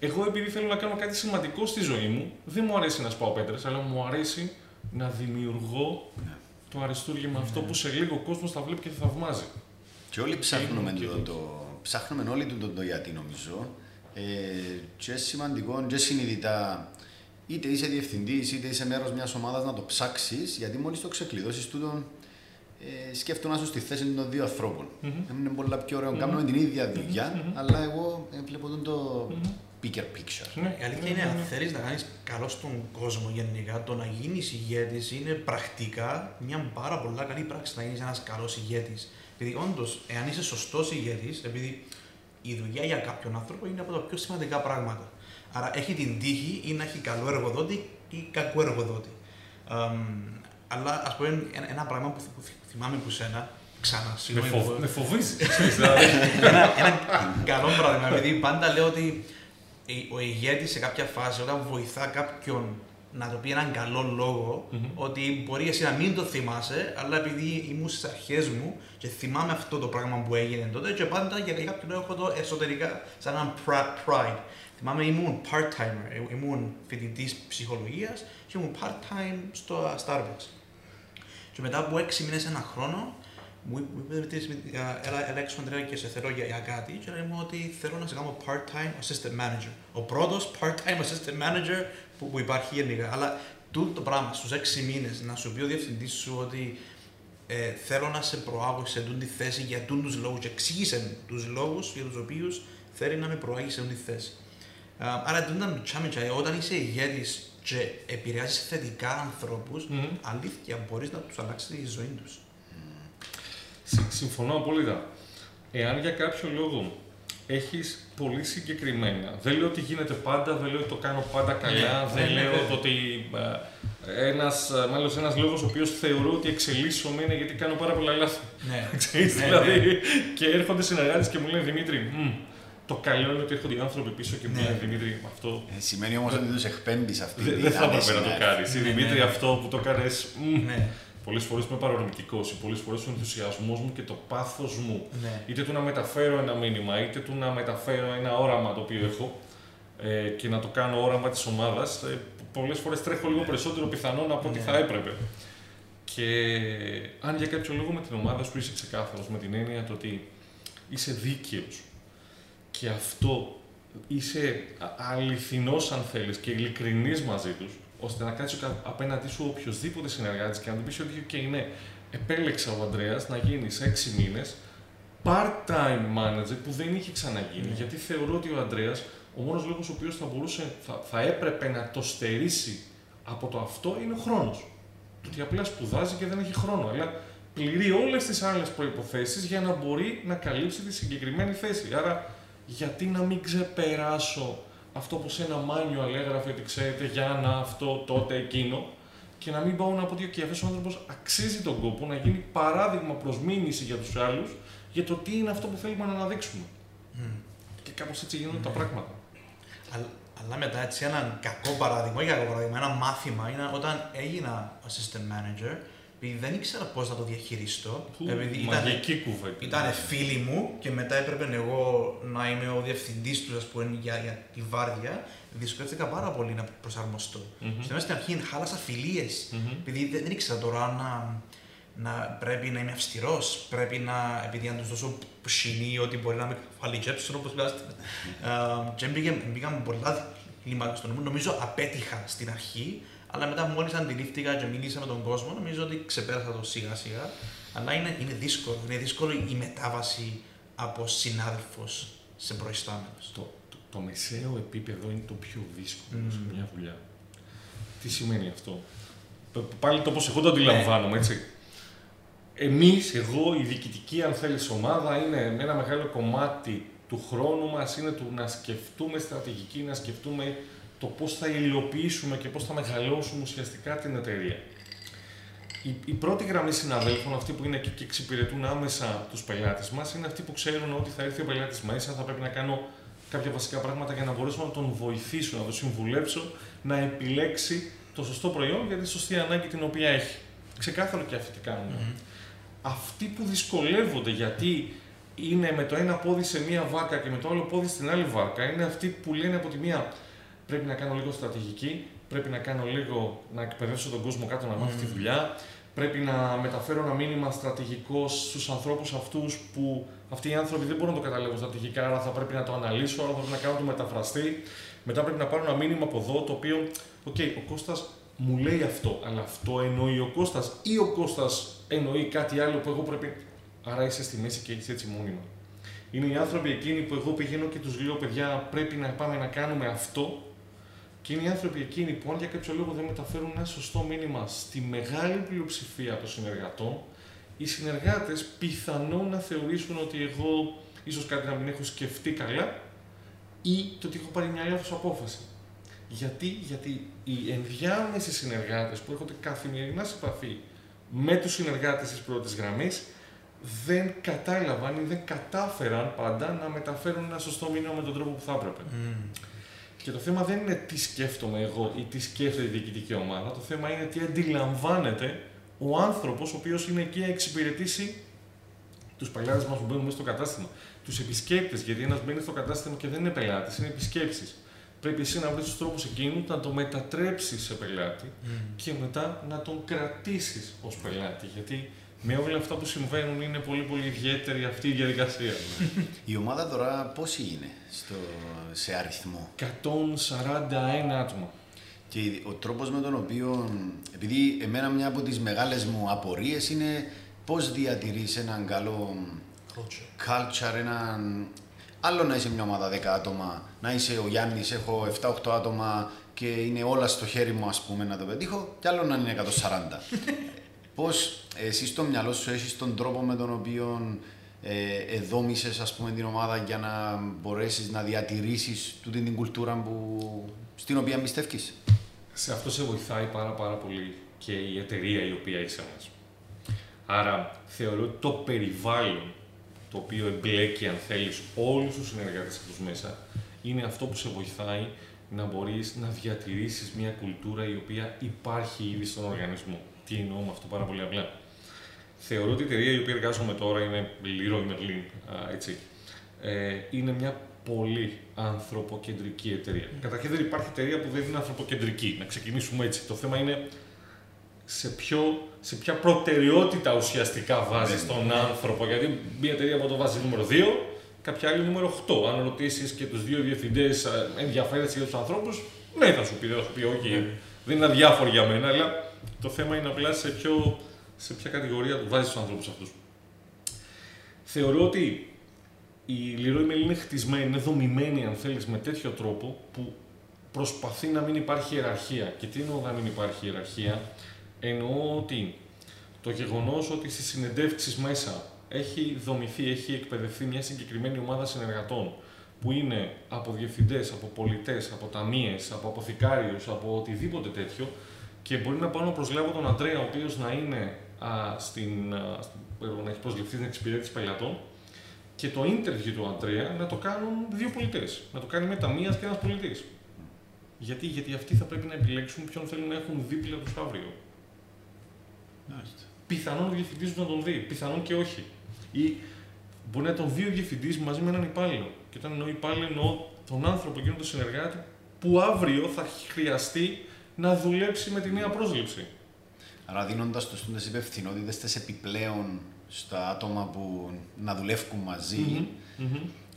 εγώ επειδή θέλω να κάνω κάτι σημαντικό στη ζωή μου, δεν μου αρέσει να σπάω πέτρες, αλλά μου αρέσει να δημιουργώ Ναι. το αριστούργημα αυτό που σε λίγο ο κόσμος θα βλέπει και θα θαυμάζει. Και όλοι ψάχνουμε Και το, το, ψάχνουμε όλοι το, το, γιατί νομίζω. Ε, και σημαντικό και συνειδητά είτε είσαι διευθυντής είτε είσαι μέρος μιας ομάδας να το ψάξεις, γιατί μόλις το ξεκλειδώσεις τούτο, ε, σκέφτομαι να είσαι στη θέση των δύο ανθρώπων. Είναι πολύ πιο ωραίο. Κάνουμε την ίδια δουλειά, αλλά εγώ ε, βλέπω τον το bigger picture. Ναι, Η αλήθεια ναι, είναι, ναι, αν ναι. θέλεις να κάνεις καλό στον κόσμο γενικά, το να γίνεις ηγέτης είναι πρακτικά μια πάρα πολύ καλή πράξη να γίνεις ένας καλός ηγέτης. Γιατί όντως, εάν είσαι σωστός ηγέτης, επειδή η δουλειά για κάποιον άνθρωπο είναι από τα πιο σημαντικά πράγματα. Άρα έχει την τύχη ή να έχει καλό εργοδότη ή κακό εργοδότη. Αμ, αλλά ας πούμε ένα, ένα πράγμα που, θυ- που θυ- θυμάμαι που σένα, ξανά, Με, συγγνώμη. φοβ, που- με φοβίζει. ξέρεις, δηλαδή. ένα, ένα καλό παράδειγμα. Επειδή πάντα λέω ότι ο ηγέτης σε κάποια φάση, όταν βοηθά κάποιον να το πει έναν καλό λόγο, ότι μπορεί εσύ να μην το θυμάσαι, αλλά επειδή ήμουν στις αρχές μου και θυμάμαι αυτό το πράγμα που έγινε τότε, και πάντα για κάποιο λόγο έχω το εσωτερικά σαν έναν pra- pride. Θυμάμαι ήμουν part-timer, ε, ήμουν φοιτητής ψυχολογίας και ήμουν part-time στο uh, Starbucks. Και μετά από έξι μήνες, ένα χρόνο, μου είπε μου είπε, «Δημήτρη, α, έλα, έλα έξω Αντρέα και σε θέλω για, για κάτι και λέει μου ότι θέλω να σε κάνω part-time assistant manager. Ο πρώτος part-time assistant manager που, που υπάρχει γενικά. Αλλά τούτο το πράγμα στους έξι μήνες να σου πει ο διευθυντής σου ότι ε, θέλω να σε προάγω σε τούτη τη θέση για τούτους λόγους και εξήγησε μου τους λόγους για τους οποίους θέλει να με προάγει σε τούτη τη θέση. Α, Άρα τούτα μικρά μικρά, όταν είσαι ηγέτης και επηρεάζεις θετικά ανθρώπους, Μμμ. αλήθεια μπορείς να τους αλλάξεις τη ζωή τους. Συ- Συμφωνώ απόλυτα. Εάν για κάποιο λόγο έχεις πολύ συγκεκριμένα, δεν λέω ότι γίνεται πάντα, δεν λέω ότι το κάνω πάντα καλά, Ναι, δεν ναι, ναι, λέω βέβαια. ότι ε, ένας, ε, μάλλον ένας λόγος ο οποίος θεωρώ ότι εξελίσσομαι είναι γιατί κάνω πάρα πολλά λάθη. Ναι. Ξέρεις, Ναι, δηλαδή, ναι. και έρχονται συνεργάτες και μου λένε Δημήτρη, μμ, το καλό είναι ότι έρχονται οι άνθρωποι πίσω και μου Ναι. λένε Δημήτρη, αυτό Ε, σημαίνει όμως ότι τους εκπέμπεις αυτή δεν τη δεν θα έπρεπε άνεση να το έρθει. κάνεις. Ναι, Δημήτρη, ναι. αυτό που το κάνεις. Ναι. Πολλές φορές είμαι παρορμητικό ή πολλές φορές ο ενθουσιασμός μου και το πάθος μου Ναι. είτε του να μεταφέρω ένα μήνυμα, είτε του να μεταφέρω ένα όραμα το οποίο έχω ε, και να το κάνω όραμα της ομάδας, ε, πολλές φορές τρέχω λίγο περισσότερο πιθανόν από ό,τι Ναι. θα έπρεπε. Και αν για κάποιο λόγο με την ομάδα σου είσαι ξεκάθαρος με την έννοια το ότι είσαι δίκαιος και αυτό είσαι α- αληθινός αν θέλεις και ειλικρινής μαζί τους, ώστε να κάτσεις κα- απέναντί σου οποιοδήποτε συνεργάτης και να του πεις ότι okay, ναι, επέλεξα ο Ανδρέας να γίνει σε έξι μήνες part-time manager που δεν είχε ξαναγίνει, Ναι. γιατί θεωρώ ότι ο Ανδρέας, ο μόνος λόγος ο οποίος θα μπορούσε, θα, θα έπρεπε να το στερήσει από το αυτό είναι ο χρόνος. Το ότι απλά σπουδάζει και δεν έχει χρόνο, αλλά πληρεί όλες τις άλλες προϋποθέσεις για να μπορεί να καλύψει τη συγκεκριμένη θέση. Άρα, γιατί να μην ξεπεράσω αυτό που σε ένα manual έγραφε ότι ξέρετε για να αυτό, τότε, εκείνο και να μην πάω να πω ότι okay, αυτός ο άνθρωπος αξίζει τον κόπο να γίνει παράδειγμα προς μίμηση για τους άλλους για το τι είναι αυτό που θέλουμε να αναδείξουμε. Μμ. Και κάπως έτσι γίνονται τα πράγματα. Αλλά, αλλά μετά έτσι ένα κακό παράδειγμα, όχι κακό παράδειγμα, ένα μάθημα είναι όταν έγινα assistant manager, επειδή δεν ήξερα πώς να το διαχειριστώ. Που επειδή ήταν, Μαγική κουβέντα. ήταν φίλοι μου και μετά έπρεπε εγώ να είμαι ο διευθυντής τους, ας πούμε, για, για τη βάρδια. Δυσκολεύτηκα πάρα πολύ να προσαρμοστώ. Μμμ. Στην στην αρχή χάλασα φιλίες. Μμμ. Επειδή δεν, δεν ήξερα τώρα να, να πρέπει να είμαι αυστηρός, πρέπει να. επειδή αν τους δώσω ψινή ότι μπορεί να με φαλιτζέψουν όπως βγάζετε. Ε, και μπήκε, μπήκαν πολλά κλίματα στο νου μου. Νομίζω απέτυχα στην αρχή, αλλά μετά μόλις αντιλήφθηκα και μίλησα με τον κόσμο, νομίζω ότι ξεπέρασα το σιγά σιγά. Αλλά είναι, είναι δύσκολο. Είναι δύσκολο η μετάβαση από συνάδελφος σε προϊστάμενος. Το, το, το μεσαίο επίπεδο είναι το πιο δύσκολο σε Μμμ. μια δουλειά. Τι σημαίνει αυτό; Π- Πάλι το πώς εγώ το αντιλαμβάνομαι, έτσι. εμείς, εγώ, η διοικητική αν θέλεις ομάδα είναι ένα μεγάλο κομμάτι του χρόνου μας είναι του να σκεφτούμε στρατηγική, να σκεφτούμε το πώς θα υλοποιήσουμε και πώς θα μεγαλώσουμε ουσιαστικά την εταιρεία. Η, η πρώτη γραμμή συναδέλφων, αυτοί που είναι εκεί και εξυπηρετούν άμεσα τους πελάτες μας, είναι αυτοί που ξέρουν ότι θα έρθει ο πελάτης μέσα, θα πρέπει να κάνω κάποια βασικά πράγματα για να μπορέσω να τον βοηθήσω, να τον συμβουλέψω να επιλέξει το σωστό προϊόν για τη σωστή ανάγκη την οποία έχει. Ξεκάθαρο και αυτοί τι κάνουν. Αυτοί που δυσκολεύονται γιατί είναι με το ένα πόδι σε μία βάρκα και με το άλλο πόδι στην άλλη βάρκα, είναι αυτοί που λένε από τη μία πρέπει να κάνω λίγο στρατηγική, πρέπει να κάνω λίγο να εκπαιδεύσω τον κόσμο κάτω να μάθει τη δουλειά, πρέπει να μεταφέρω ένα μήνυμα στρατηγικό στους ανθρώπους αυτούς που αυτοί οι άνθρωποι δεν μπορούν να το καταλάβουν στρατηγικά, άρα θα πρέπει να το αναλύσω, άρα θα πρέπει να κάνω το μεταφραστή. Μετά πρέπει να πάρω ένα μήνυμα από εδώ το οποίο, OK, okay, ο Κώστας μου λέει αυτό, αλλά αυτό εννοεί ο Κώστας ή ο Κώστας εννοεί κάτι άλλο που εγώ πρέπει. Άρα είσαι στη μέση και έχει έτσι μόνιμα. Είναι οι άνθρωποι εκείνοι που εγώ πηγαίνω και τους λέω: Παιδιά, πρέπει να πάμε να κάνουμε αυτό. Και είναι οι άνθρωποι εκείνοι που, αν για κάποιο λόγο δεν μεταφέρουν ένα σωστό μήνυμα στη μεγάλη πλειοψηφία των συνεργατών, οι συνεργάτες πιθανόν να θεωρήσουν ότι εγώ ίσως κάτι να μην έχω σκεφτεί καλά ή το ότι έχω πάρει μια λάθος απόφαση. Γιατί, γιατί οι ενδιάμεσοι συνεργάτες που έρχονται καθημερινά σε επαφή με τους συνεργάτες της πρώτης γραμμής δεν κατάλαβαν ή δεν κατάφεραν πάντα να μεταφέρουν ένα σωστό μήνυμα με τον τρόπο που θα έπρεπε. Και το θέμα δεν είναι τι σκέφτομαι εγώ ή τι σκέφτεται η διοικητική ομάδα. Το θέμα είναι τι αντιλαμβάνεται ο άνθρωπος ο οποίος είναι εκεί να εξυπηρετήσει τους πελάτε μας που μπαίνουν μέσα στο κατάστημα. Τους επισκέπτες, γιατί ένας μπαίνει στο κατάστημα και δεν είναι πελάτης, είναι επισκέψεις. Πρέπει εσύ να βρεις τους τρόπους εκείνου να το μετατρέψεις σε πελάτη και μετά να τον κρατήσεις ως πελάτη. Γιατί με όλα αυτά που συμβαίνουν είναι πολύ πολύ ιδιαίτερη αυτή η διαδικασία. η ομάδα τώρα πόσοι είναι στο, σε αριθμό; 141 άτομα. Και ο τρόπος με τον οποίο, επειδή εμένα μια από τις μεγάλες μου απορίες είναι πώς διατηρείς έναν καλό culture, culture έναν... Άλλο να είσαι μια ομάδα 10 άτομα, να είσαι ο Γιάννης, έχω 7-8 άτομα και είναι όλα στο χέρι μου ας πούμε να το πετύχω και άλλο να είναι 140. πώς εσύ στο μυαλό σου έχεις τον τρόπο με τον οποίο ε, εδόμησες ας πούμε την ομάδα για να μπορέσεις να διατηρήσεις τούτη την κουλτούρα που, στην οποία πιστεύεις. Σε αυτό σε βοηθάει πάρα πάρα πολύ και η εταιρεία η οποία είσαι μας. Άρα θεωρώ ότι το περιβάλλον το οποίο εμπλέκει αν θέλεις όλους τους συνεργάτες αυτούς μέσα είναι αυτό που σε βοηθάει να μπορείς να διατηρήσεις μια κουλτούρα η οποία υπάρχει ήδη στον οργανισμό. Τι εννοώ με αυτό πάρα πολύ απλά. Θεωρώ ότι η εταιρεία η οποία εργάζομαι τώρα είναι Leroy Merlin, έτσι. Ε, είναι μια πολύ ανθρωποκεντρική εταιρεία. Mm. Καταρχήν δεν υπάρχει εταιρεία που δεν είναι ανθρωποκεντρική. Να ξεκινήσουμε έτσι. Το θέμα είναι σε, ποιο, σε ποια προτεραιότητα ουσιαστικά βάζει ναι. τον άνθρωπο. Γιατί μια εταιρεία που το βάζει νούμερο 2, κάποια άλλη νούμερο 8. Αν ρωτήσεις και τους δύο διευθυντές, ενδιαφέρεσαι για τους ανθρώπους, ναι, θα σου πει, θα σου πει, όχι, ναι. δεν είναι αδιάφορο για μένα, αλλά το θέμα είναι απλά σε, ποιο, σε ποια κατηγορία του βάζεις τους ανθρώπους αυτούς. Θεωρώ ότι η Leroy Merlin είναι χτισμένη, είναι δομημένη, αν θέλεις, με τέτοιο τρόπο που προσπαθεί να μην υπάρχει ιεραρχία. Και τι εννοώ να μην υπάρχει ιεραρχία, εννοώ ότι το γεγονός ότι στις συνεντεύξεις μέσα έχει δομηθεί, έχει εκπαιδευτεί μια συγκεκριμένη ομάδα συνεργατών που είναι από διευθυντές, από πολιτές, από ταμείες, από αποθηκάριους, από οτιδήποτε τέτοιο και μπορεί να πάω να προσλάβω τον Αντρέα, ο οποίος να είναι α, στην, α, να έχει προσληφθεί στην εξυπηρέτηση πελατών και το interview του Αντρέα να το κάνουν δύο πολιτές. Να το κάνει μίας και ένας πολιτής. Γιατί, γιατί αυτοί θα πρέπει να επιλέξουν ποιον θέλουν να έχουν δίπλα του αύριο. Πιθανόν ο διευθυντής να τον δει, πιθανόν και όχι. Ή μπορεί να τον δει ο διευθυντής μαζί με έναν υπάλληλο. Και όταν εννοώ υπάλληλο, εννοώ τον άνθρωπο εκείνο τον συνεργάτη που αύριο θα χρειαστεί να δουλέψει με τη νέα πρόσληψη. Άρα δίνοντας τους τι υπευθυνότητες επιπλέον στα άτομα που να δουλεύουν μαζί,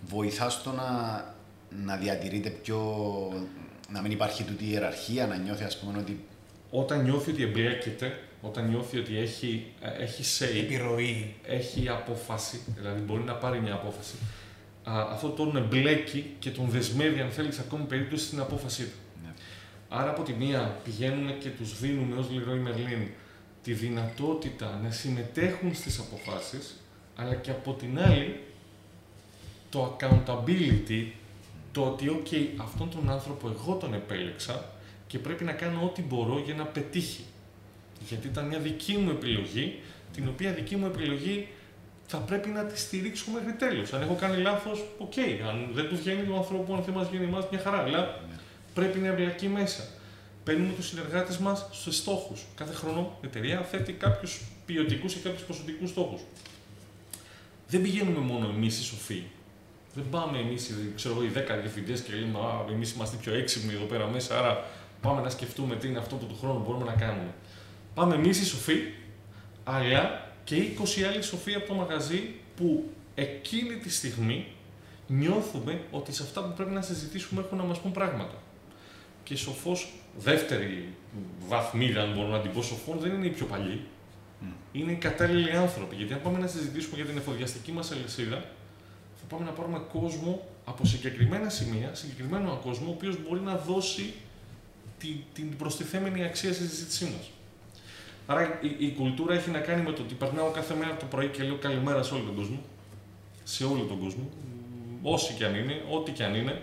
βοηθάς στο να, να διατηρείται πιο. να μην υπάρχει τούτη ιεραρχία, να νιώθει ας πούμε ότι. Όταν νιώθει ότι εμπλέκεται, όταν νιώθει ότι έχει, ε, έχει say, επιρροή, έχει απόφαση, δηλαδή μπορεί να πάρει μια απόφαση, α, αυτό τον εμπλέκει και τον δεσμεύει, αν θέλεις, ακόμη περίπτωση στην απόφασή του. Ναι. Άρα από τη μία πηγαίνουμε και τους δίνουμε ως Leroy Merlin τη δυνατότητα να συμμετέχουν στις αποφάσεις, αλλά και από την άλλη το accountability, το ότι ok, αυτόν τον άνθρωπο εγώ τον επέλεξα και πρέπει να κάνω ό,τι μπορώ για να πετύχει. Γιατί ήταν μια δική μου επιλογή, την οποία δική μου επιλογή θα πρέπει να τη στηρίξω μέχρι τέλους. Αν έχω κάνει λάθος, OK. Okay. Αν δεν του βγαίνει του ανθρώπου, αν δεν μας βγαίνει εμάς, μια χαρά. Αλλά πρέπει να εμπλακεί μέσα. Παίρνουμε τους συνεργάτες μας στους στόχους. Κάθε χρόνο η εταιρεία θέτει κάποιους ποιοτικούς ή κάποιους ποσοτικούς στόχους. Δεν πηγαίνουμε μόνο εμείς οι σοφοί. Δεν πάμε εμείς, ξέρω οι 10 διευθυντές και λέμε Α, εμείς είμαστε πιο έξυπνοι εδώ πέρα μέσα. Άρα πάμε να σκεφτούμε τι είναι αυτό που του χρόνου μπορούμε να κάνουμε. Πάμε εμείς οι σοφοί, αλλά και 20 άλλοι σοφοί από το μαγαζί που εκείνη τη στιγμή νιώθουμε ότι σε αυτά που πρέπει να συζητήσουμε έχουν να μας πούν πράγματα. Και σοφός, δεύτερη βαθμίδα, αν μπορώ να την πω σοφών, δεν είναι οι πιο παλιοί. Mm. Είναι οι κατάλληλοι άνθρωποι. Γιατί αν πάμε να συζητήσουμε για την εφοδιαστική μας αλυσίδα, θα πάμε να πάρουμε κόσμο από συγκεκριμένα σημεία, συγκεκριμένο κόσμο, ο οποίος μπορεί να δώσει την, την προστιθέμενη αξία στη συζήτησή μας. Άρα η, η, κουλτούρα έχει να κάνει με το ότι περνάω κάθε μέρα το πρωί και λέω καλημέρα σε όλο τον κόσμο. Σε όλο τον κόσμο. Όσοι κι αν είναι, ό,τι κι αν είναι.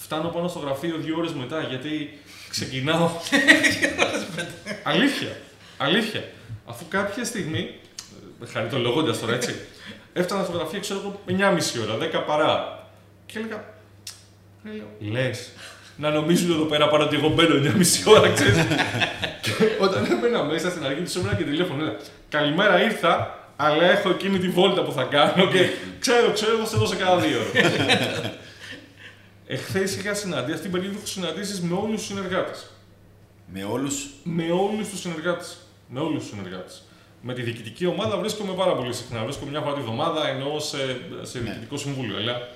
Φτάνω πάνω στο γραφείο δύο ώρες μετά γιατί ξεκινάω. αλήθεια. Αλήθεια. Αφού κάποια στιγμή. Χαριτολογώντας τώρα έτσι. Έφτανα στο γραφείο, ξέρω εγώ, 9,5 ώρα, 10 παρά. Και έλεγα. Λες, να νομίζουν εδώ πέρα πάνω ότι εγώ μπαίνω 9,5 ώρα, ξέρεις. και όταν έμπαινα μέσα στην αρχή τους έμενα και τηλέφωνο, έλεγα Καλημέρα ήρθα, αλλά έχω εκείνη τη βόλτα που θα κάνω και ξέρω, ξέρω, θα σε δώσω cada δύο ώρα. Εχθές είχα συναντήσει, αυτή την περίοδο έχω συναντήσει με όλους τους συνεργάτες. Με όλους; Με όλους τους συνεργάτες. Με όλους τους συνεργάτες. Με τη διοικητική ομάδα βρίσκομαι πάρα πολύ συχνά. Βρίσκομαι μια φορά τη βδομάδα, εννοώ σε, σε ναι. διοικητικό συμβούλιο. Αλλά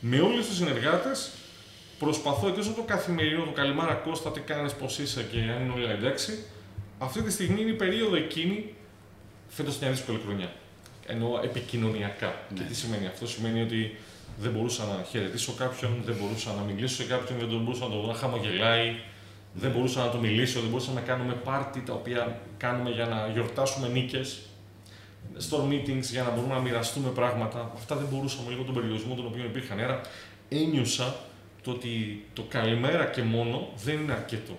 με όλους τους συνεργάτες προσπαθώ εκτό από το καθημερινό, το καλημέρα Κώστα, τι κάνεις, πώς είσαι και αν είναι όλα εντάξει. Αυτή τη στιγμή είναι η περίοδο εκείνη. Φέτος μια δύσκολη χρονιά. Εννοώ επικοινωνιακά. Ναι. Και τι σημαίνει αυτό, σημαίνει ότι δεν μπορούσα να χαιρετήσω κάποιον, δεν μπορούσα να μιλήσω σε κάποιον, δεν μπορούσα να το δω να χαμογελάει, δεν μπορούσα να το μιλήσω, δεν μπορούσα να κάνουμε πάρτι τα οποία κάνουμε για να γιορτάσουμε νίκες. Store meetings για να μπορούμε να μοιραστούμε πράγματα. Αυτά δεν μπορούσαμε λίγο τον περιορισμό τον οποίο υπήρχαν. Άρα ένιωσα το ότι το καλημέρα και μόνο δεν είναι αρκετό.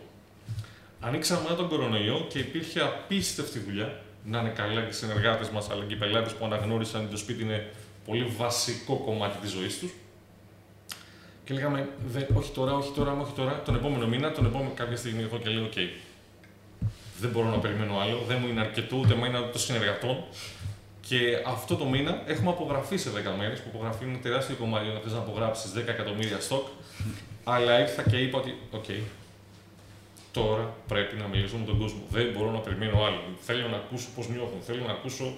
Ανοίξαμε μετά τον κορονοϊό και υπήρχε απίστευτη δουλειά. Να είναι καλά και οι συνεργάτες μας, αλλά και οι πελάτες που αναγνώρισαν ότι το σπίτι είναι πολύ βασικό κομμάτι της ζωής τους. Και λέγαμε, όχι τώρα, όχι τώρα, όχι τώρα, τον επόμενο μήνα, τον επόμενο κάποια στιγμή εγώ και λέω, OK, δεν μπορώ να περιμένω άλλο, δεν μου είναι αρκετό, ούτε μου είναι των συνεργατών. Και αυτό το μήνα έχουμε απογραφή σε 10 μέρες, που απογραφή είναι τεράστιο κομμάτι να θες να απογράψεις 10 εκατομμύρια στόκ. Αλλά ήρθα και είπα ότι, OK, okay, τώρα πρέπει να μιλήσω με τον κόσμο. Δεν μπορώ να περιμένω άλλο. Θέλω να ακούσω πώς νιώθουν. Θέλω να ακούσω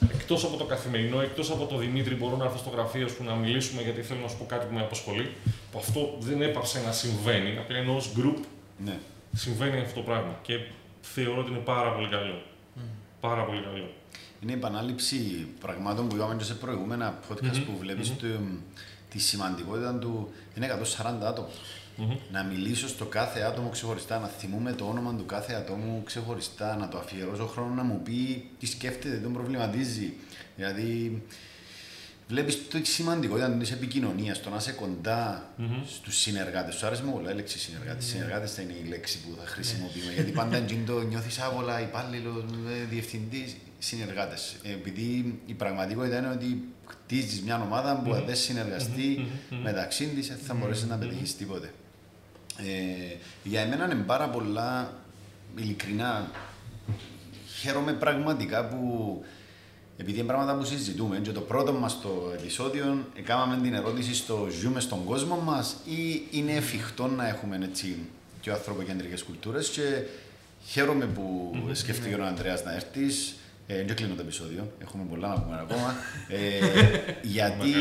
εκτός από το καθημερινό, εκτός από το Δημήτρη, μπορώ να έρθω στο γραφείο σου να μιλήσουμε γιατί θέλω να σου πω κάτι που με απασχολεί. Που αυτό δεν έπαψε να συμβαίνει. Απλά ενώ ως group ναι. συμβαίνει αυτό το πράγμα. Και θεωρώ ότι είναι πάρα πολύ καλό. Mm. Πάρα πολύ καλό. Είναι η επανάληψη πραγμάτων που είπαμε και σε προηγούμενα podcast mm-hmm. που βλέπεις mm-hmm τη σημαντικότητα του είναι 140 άτομα. Mm-hmm. Να μιλήσω στο κάθε άτομο ξεχωριστά, να θυμούμε το όνομα του κάθε ατόμου ξεχωριστά, να το αφιερώσω χρόνο να μου πει τι σκέφτεται, τι τον προβληματίζει. Δηλαδή, βλέπεις το σημαντικότητα τη επικοινωνία, το να είσαι κοντά mm-hmm. στους συνεργάτες. Σου άρεσε με πολλά η λέξη συνεργάτες. Mm-hmm. Συνεργάτες θα είναι η λέξη που θα χρησιμοποιούμε. γιατί πάντα το νιώθεις άβολα, υπάλληλος, ε, διευθυντής, συνεργάτες. Επειδή η πραγματικότητα είναι ότι χτίζει μια ομάδα που αν δεν συνεργαστεί μεταξύ της δεν θα μπορέσεις να πετύχεις τίποτε. Ε, για εμένα είναι πάρα πολλά ειλικρινά. Χαίρομαι πραγματικά που επειδή είναι πράγματα που συζητούμε και το πρώτο μας το επεισόδιο έκαναμε την ερώτηση στο ζούμε στον κόσμο μας ή είναι εφικτό να έχουμε έτσι και ανθρωποκεντρικές κουλτούρες; Και χαίρομαι που mm-hmm. σκέφτηκε ο Ανδρέας να έρθεις ε, δεν κλείνω το επεισόδιο, έχουμε πολλά να πούμε ακόμα. Ε, γιατί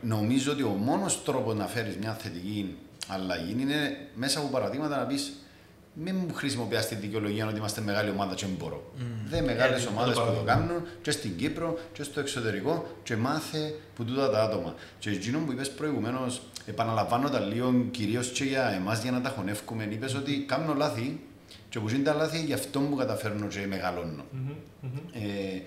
νομίζω ότι ο μόνος τρόπος να φέρεις μια θετική αλλαγή είναι μέσα από παραδείγματα να πεις μην μου χρησιμοποιεί τη δικαιολογία ότι είμαστε μεγάλη ομάδα και μπορώ. Mm. Δεν μεγάλες yeah, ομάδες που το κάνουν και στην Κύπρο και στο εξωτερικό και μάθε που τούτα τα άτομα. Και εκείνο που είπες προηγουμένως, επαναλαμβάνω τα λίγο κυρίως και για εμάς για να τα χωνεύουμε, είπες ότι κάνω λάθη Και που είναι τα λάθη, γι' αυτό που καταφέρνω και μεγαλώνω. Ε,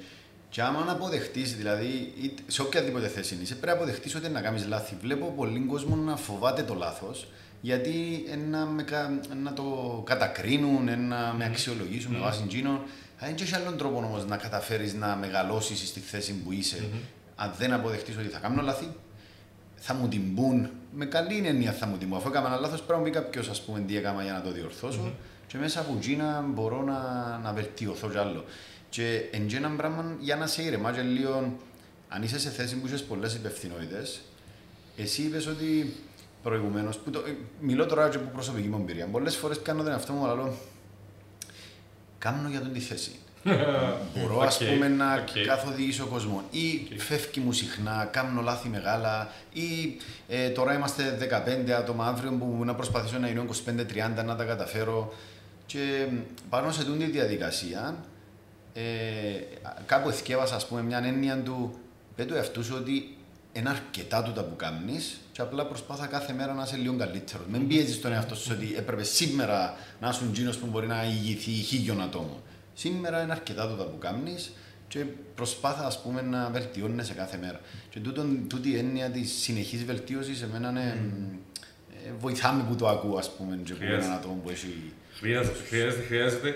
και άμα να αποδεχτείς, δηλαδή, σε οποιαδήποτε θέση είσαι, πρέπει να αποδεχτείς ότι να κάνεις λάθη. Βλέπω πολλοί κόσμο να φοβάται το λάθος, γιατί να, με, να το κατακρίνουν, να με αξιολογήσουν με βάση τζίνο. Αν δεν έχει άλλον τρόπο όμως να καταφέρεις να μεγαλώσεις στη θέση που είσαι, αν δεν αποδεχτείς ότι θα κάνω λάθη, θα μου την πούν. Με καλή έννοια θα μου την πούν. Αφού έκανα ένα λάθος, πρέπει να μου πει κάποιος, ας πούμε, τι έκανα για να το διορθώσω. Mm-hmm. Και μέσα από τζίνα μπορώ να, να βελτιωθώ κι άλλο. Και εν ένα πράγμα για να σε ήρεμα και λίγο, αν είσαι σε θέση που είσαι πολλές υπευθυνότητες, εσύ είπες ότι προηγουμένως, μιλώ τώρα και από προσωπική μου εμπειρία, πολλές φορές κάνω τον εαυτό μου, αλλά κάνω για τον τη θέση. Μπορώ okay, ας πούμε να okay. καθοδηγήσω κόσμο ή okay. φεύγει μου συχνά, κάνω λάθη μεγάλα ή ε, τώρα είμαστε 15 άτομα αύριο που να προσπαθήσω να είναι 25-30 να τα καταφέρω και πάνω σε αυτή τη διαδικασία ε, κάπου εθιέβασα ας πούμε μια έννοια του πέτω του εαυτού σου ότι είναι αρκετά του τα που κάνεις και απλά προσπάθα κάθε μέρα να είσαι λίγο καλύτερος. Mm. Μην πιέζεις τον εαυτό σου ότι έπρεπε σήμερα να είσαι τζίνο που μπορεί να ηγηθεί χίλιον ατόμων. Σήμερα είναι αρκετά το που κάνεις και προσπάθα ας πούμε, να βελτιώνεσαι κάθε μέρα. Και τούτο, τούτη η έννοια της συνεχής βελτίωσης σε μένα είναι, mm. βοηθάμε που το ακούω, ας πούμε, και που έναν άτομο που έχει. Χρειάζεται, χρειάζεται, χρειάζεται.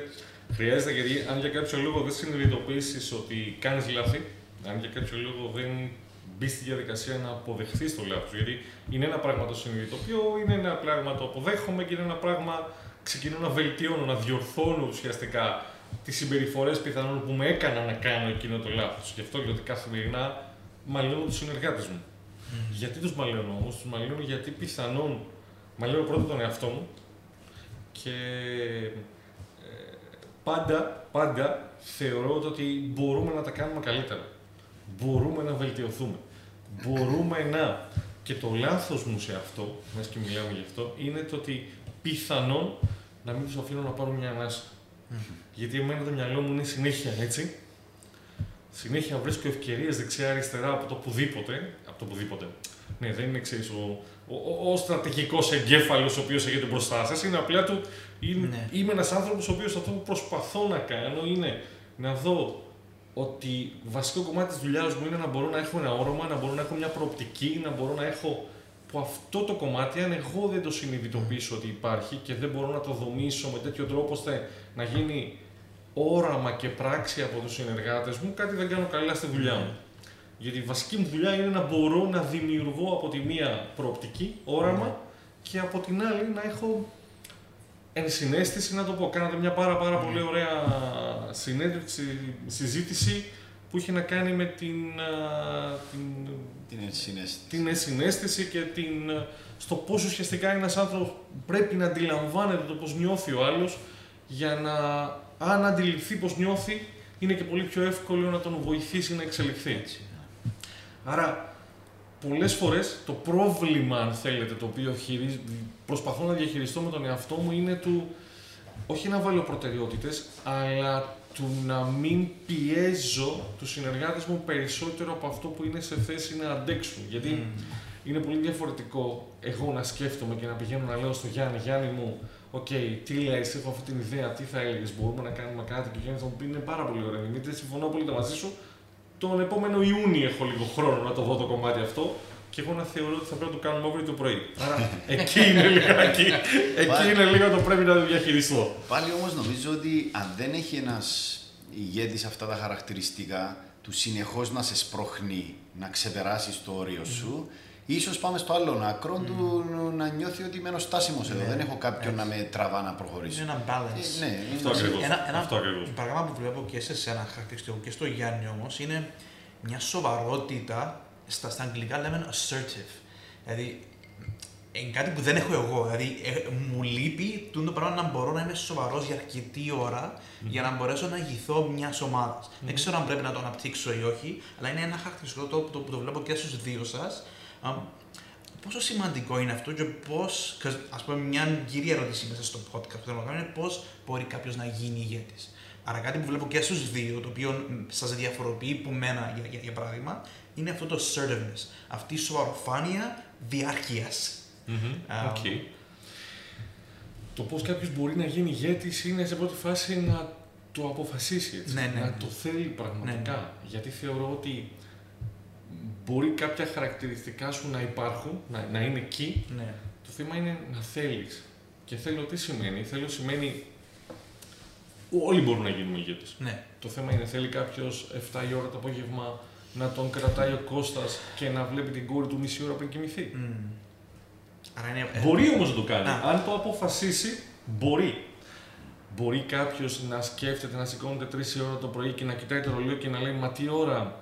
Χρειάζεται γιατί αν για κάποιο λόγο δεν συνειδητοποιήσεις ότι κάνεις λάθη, αν για κάποιο λόγο δεν μπεις στη διαδικασία να αποδεχθείς το λάθος. Γιατί είναι ένα πράγμα το συνειδητοποιώ, είναι ένα πράγμα το αποδέχομαι και είναι ένα πράγμα ξεκινώ να βελτιώνω, να διορθώνω ουσιαστικά τις συμπεριφορές πιθανόν που με έκαναν να κάνω εκείνο το λάθος. Γι' αυτό λέω ότι καθημερινά μαλλώνω τους συνεργάτες μου. Mm. Γιατί τους μαλλώνω όμως, τους μαλλώνω γιατί πιθανόν μαλλώνω πρώτα τον εαυτό μου και ε, πάντα, πάντα θεωρώ ότι μπορούμε να τα κάνουμε καλύτερα. Μπορούμε να βελτιωθούμε. Μπορούμε να. Και το λάθος μου σε αυτό, μέσα και μιλάμε γι' αυτό, είναι το ότι πιθανόν να μην τους αφήνω να πάρουν μια ανάσα. Γιατί εμένα το μυαλό μου είναι συνέχεια έτσι. Συνέχεια βρίσκω ευκαιρίες δεξιά-αριστερά από το πουδήποτε. Από το πουδήποτε. Ναι, δεν είναι ξέρεις, ο, ο, ο, στρατηγικός εγκέφαλος ο οποίος έχετε μπροστά σας. Είναι απλά του. Είναι, ναι. Είμαι ένας άνθρωπος ο οποίος αυτό που προσπαθώ να κάνω είναι να δω ότι βασικό κομμάτι της δουλειάς μου είναι να μπορώ να έχω ένα όρομα, να μπορώ να έχω μια προοπτική, να μπορώ να έχω που αυτό το κομμάτι, αν εγώ δεν το συνειδητοποιήσω ότι υπάρχει και δεν μπορώ να το δομήσω με τέτοιο τρόπο ώστε να γίνει όραμα και πράξη από τους συνεργάτες μου, κάτι δεν κάνω καλά στη δουλειά μου. Γιατί η βασική μου δουλειά είναι να μπορώ να δημιουργώ από τη μία προοπτική, όραμα και από την άλλη να έχω ενσυναίσθηση, να το πω. Κάνατε μια πάρα, πάρα πολύ ωραία συνέντευξη, συζήτηση που είχε να κάνει με την, την, την, ενσυναίσθηση. την ενσυναίσθηση και την, στο πώς ουσιαστικά ένας άνθρωπος πρέπει να αντιλαμβάνεται το πώς νιώθει ο άλλος για να, αν αντιληφθεί πώς νιώθει, είναι και πολύ πιο εύκολο να τον βοηθήσει να εξελιχθεί. Έτσι. Άρα, πολλές φορές το πρόβλημα, αν θέλετε, το οποίο προσπαθώ να διαχειριστώ με τον εαυτό μου είναι του, όχι να βάλω προτεραιότητες, αλλά του να μην πιέζω τους συνεργάτες μου περισσότερο από αυτό που είναι σε θέση να αντέξουν. Γιατί είναι πολύ διαφορετικό εγώ να σκέφτομαι και να πηγαίνω να λέω στο Γιάννη, Γιάννη μου, OK, okay, τι λέει, έχω αυτή την ιδέα, τι θα έλεγες, μπορούμε να κάνουμε κάτι. Και ο Γιάννης θα μου πει: Είναι πάρα πολύ ωραία, Δημήτρη, συμφωνώ πολύ μαζί σου. Τον επόμενο Ιούνιο έχω λίγο χρόνο να το δω το κομμάτι αυτό και εγώ να θεωρώ ότι θα πρέπει να το κάνουμε αύριο το πρωί. Άρα εκεί είναι λίγο, εκεί, εκεί είναι λίγο το πρέπει να το διαχειριστώ. Πάλι όμως νομίζω ότι αν δεν έχει ένας ηγέτης αυτά τα χαρακτηριστικά του συνεχώς να σε σπρώχνει να ξεπεράσεις το όριο σου, ίσως πάμε στο άλλο άκρο του να νιώθει ότι είμαι στάσιμος εδώ. Ναι. Δεν έχω κάποιον να με τραβά να προχωρήσω. Είναι ένα balance. Ε, ναι, αυτό ακριβώς. Ένα, ένα αυτό πράγμα που βλέπω και σε ένα χαρακτηριστικό και στο Γιάννη όμως είναι μια σοβαρότητα στα, στα αγγλικά λέμε assertive. Δηλαδή, είναι κάτι που δεν έχω εγώ. Δηλαδή, ε, μου λείπει το πράγμα να μπορώ να είμαι σοβαρός για αρκετή ώρα mm-hmm. για να μπορέσω να ηγηθώ μιας ομάδας. Mm-hmm. Δεν ξέρω αν πρέπει να το αναπτύξω ή όχι, αλλά είναι ένα χαρακτηριστικό το, το, που το βλέπω και στους δύο σας. Πόσο σημαντικό είναι αυτό και πώς. Α πούμε, μια κύρια ερώτηση μέσα στο podcast που θέλω να κάνω είναι πώς μπορεί κάποιος να γίνει ηγέτης. Άρα κάτι που βλέπω και στους δύο, το οποίο σας διαφοροποιεί που μένα, για, για, για παράδειγμα, είναι αυτό το assertiveness, αυτή η σοβαροφάνεια διάρκεια. Mm-hmm. Okay. το πώς κάποιος μπορεί να γίνει ηγέτης είναι σε πρώτη φάση να το αποφασίσει έτσι. Ναι, ναι, να ναι. το θέλει πραγματικά. Ναι, ναι. Γιατί θεωρώ ότι μπορεί κάποια χαρακτηριστικά σου να υπάρχουν, να, να είναι εκεί. Ναι. Το θέμα είναι να θέλεις. Και θέλω τι σημαίνει. Θέλω σημαίνει. Όλοι μπορούν να γίνουν ηγέτες. Ναι. Το θέμα είναι θέλει κάποιος 7 η ώρα το απόγευμα να τον κρατάει ο Κώστας και να βλέπει την κόρη του μισή ώρα πριν κοιμηθεί. Μμ. Άρα είναι. ε, Μπορεί όμως να το κάνει. Α. Αν το αποφασίσει, μπορεί. Μπορεί κάποιος να σκέφτεται να σηκώνεται 3 η ώρα το πρωί και να κοιτάει το ρολόι και να λέει Μα τι ώρα.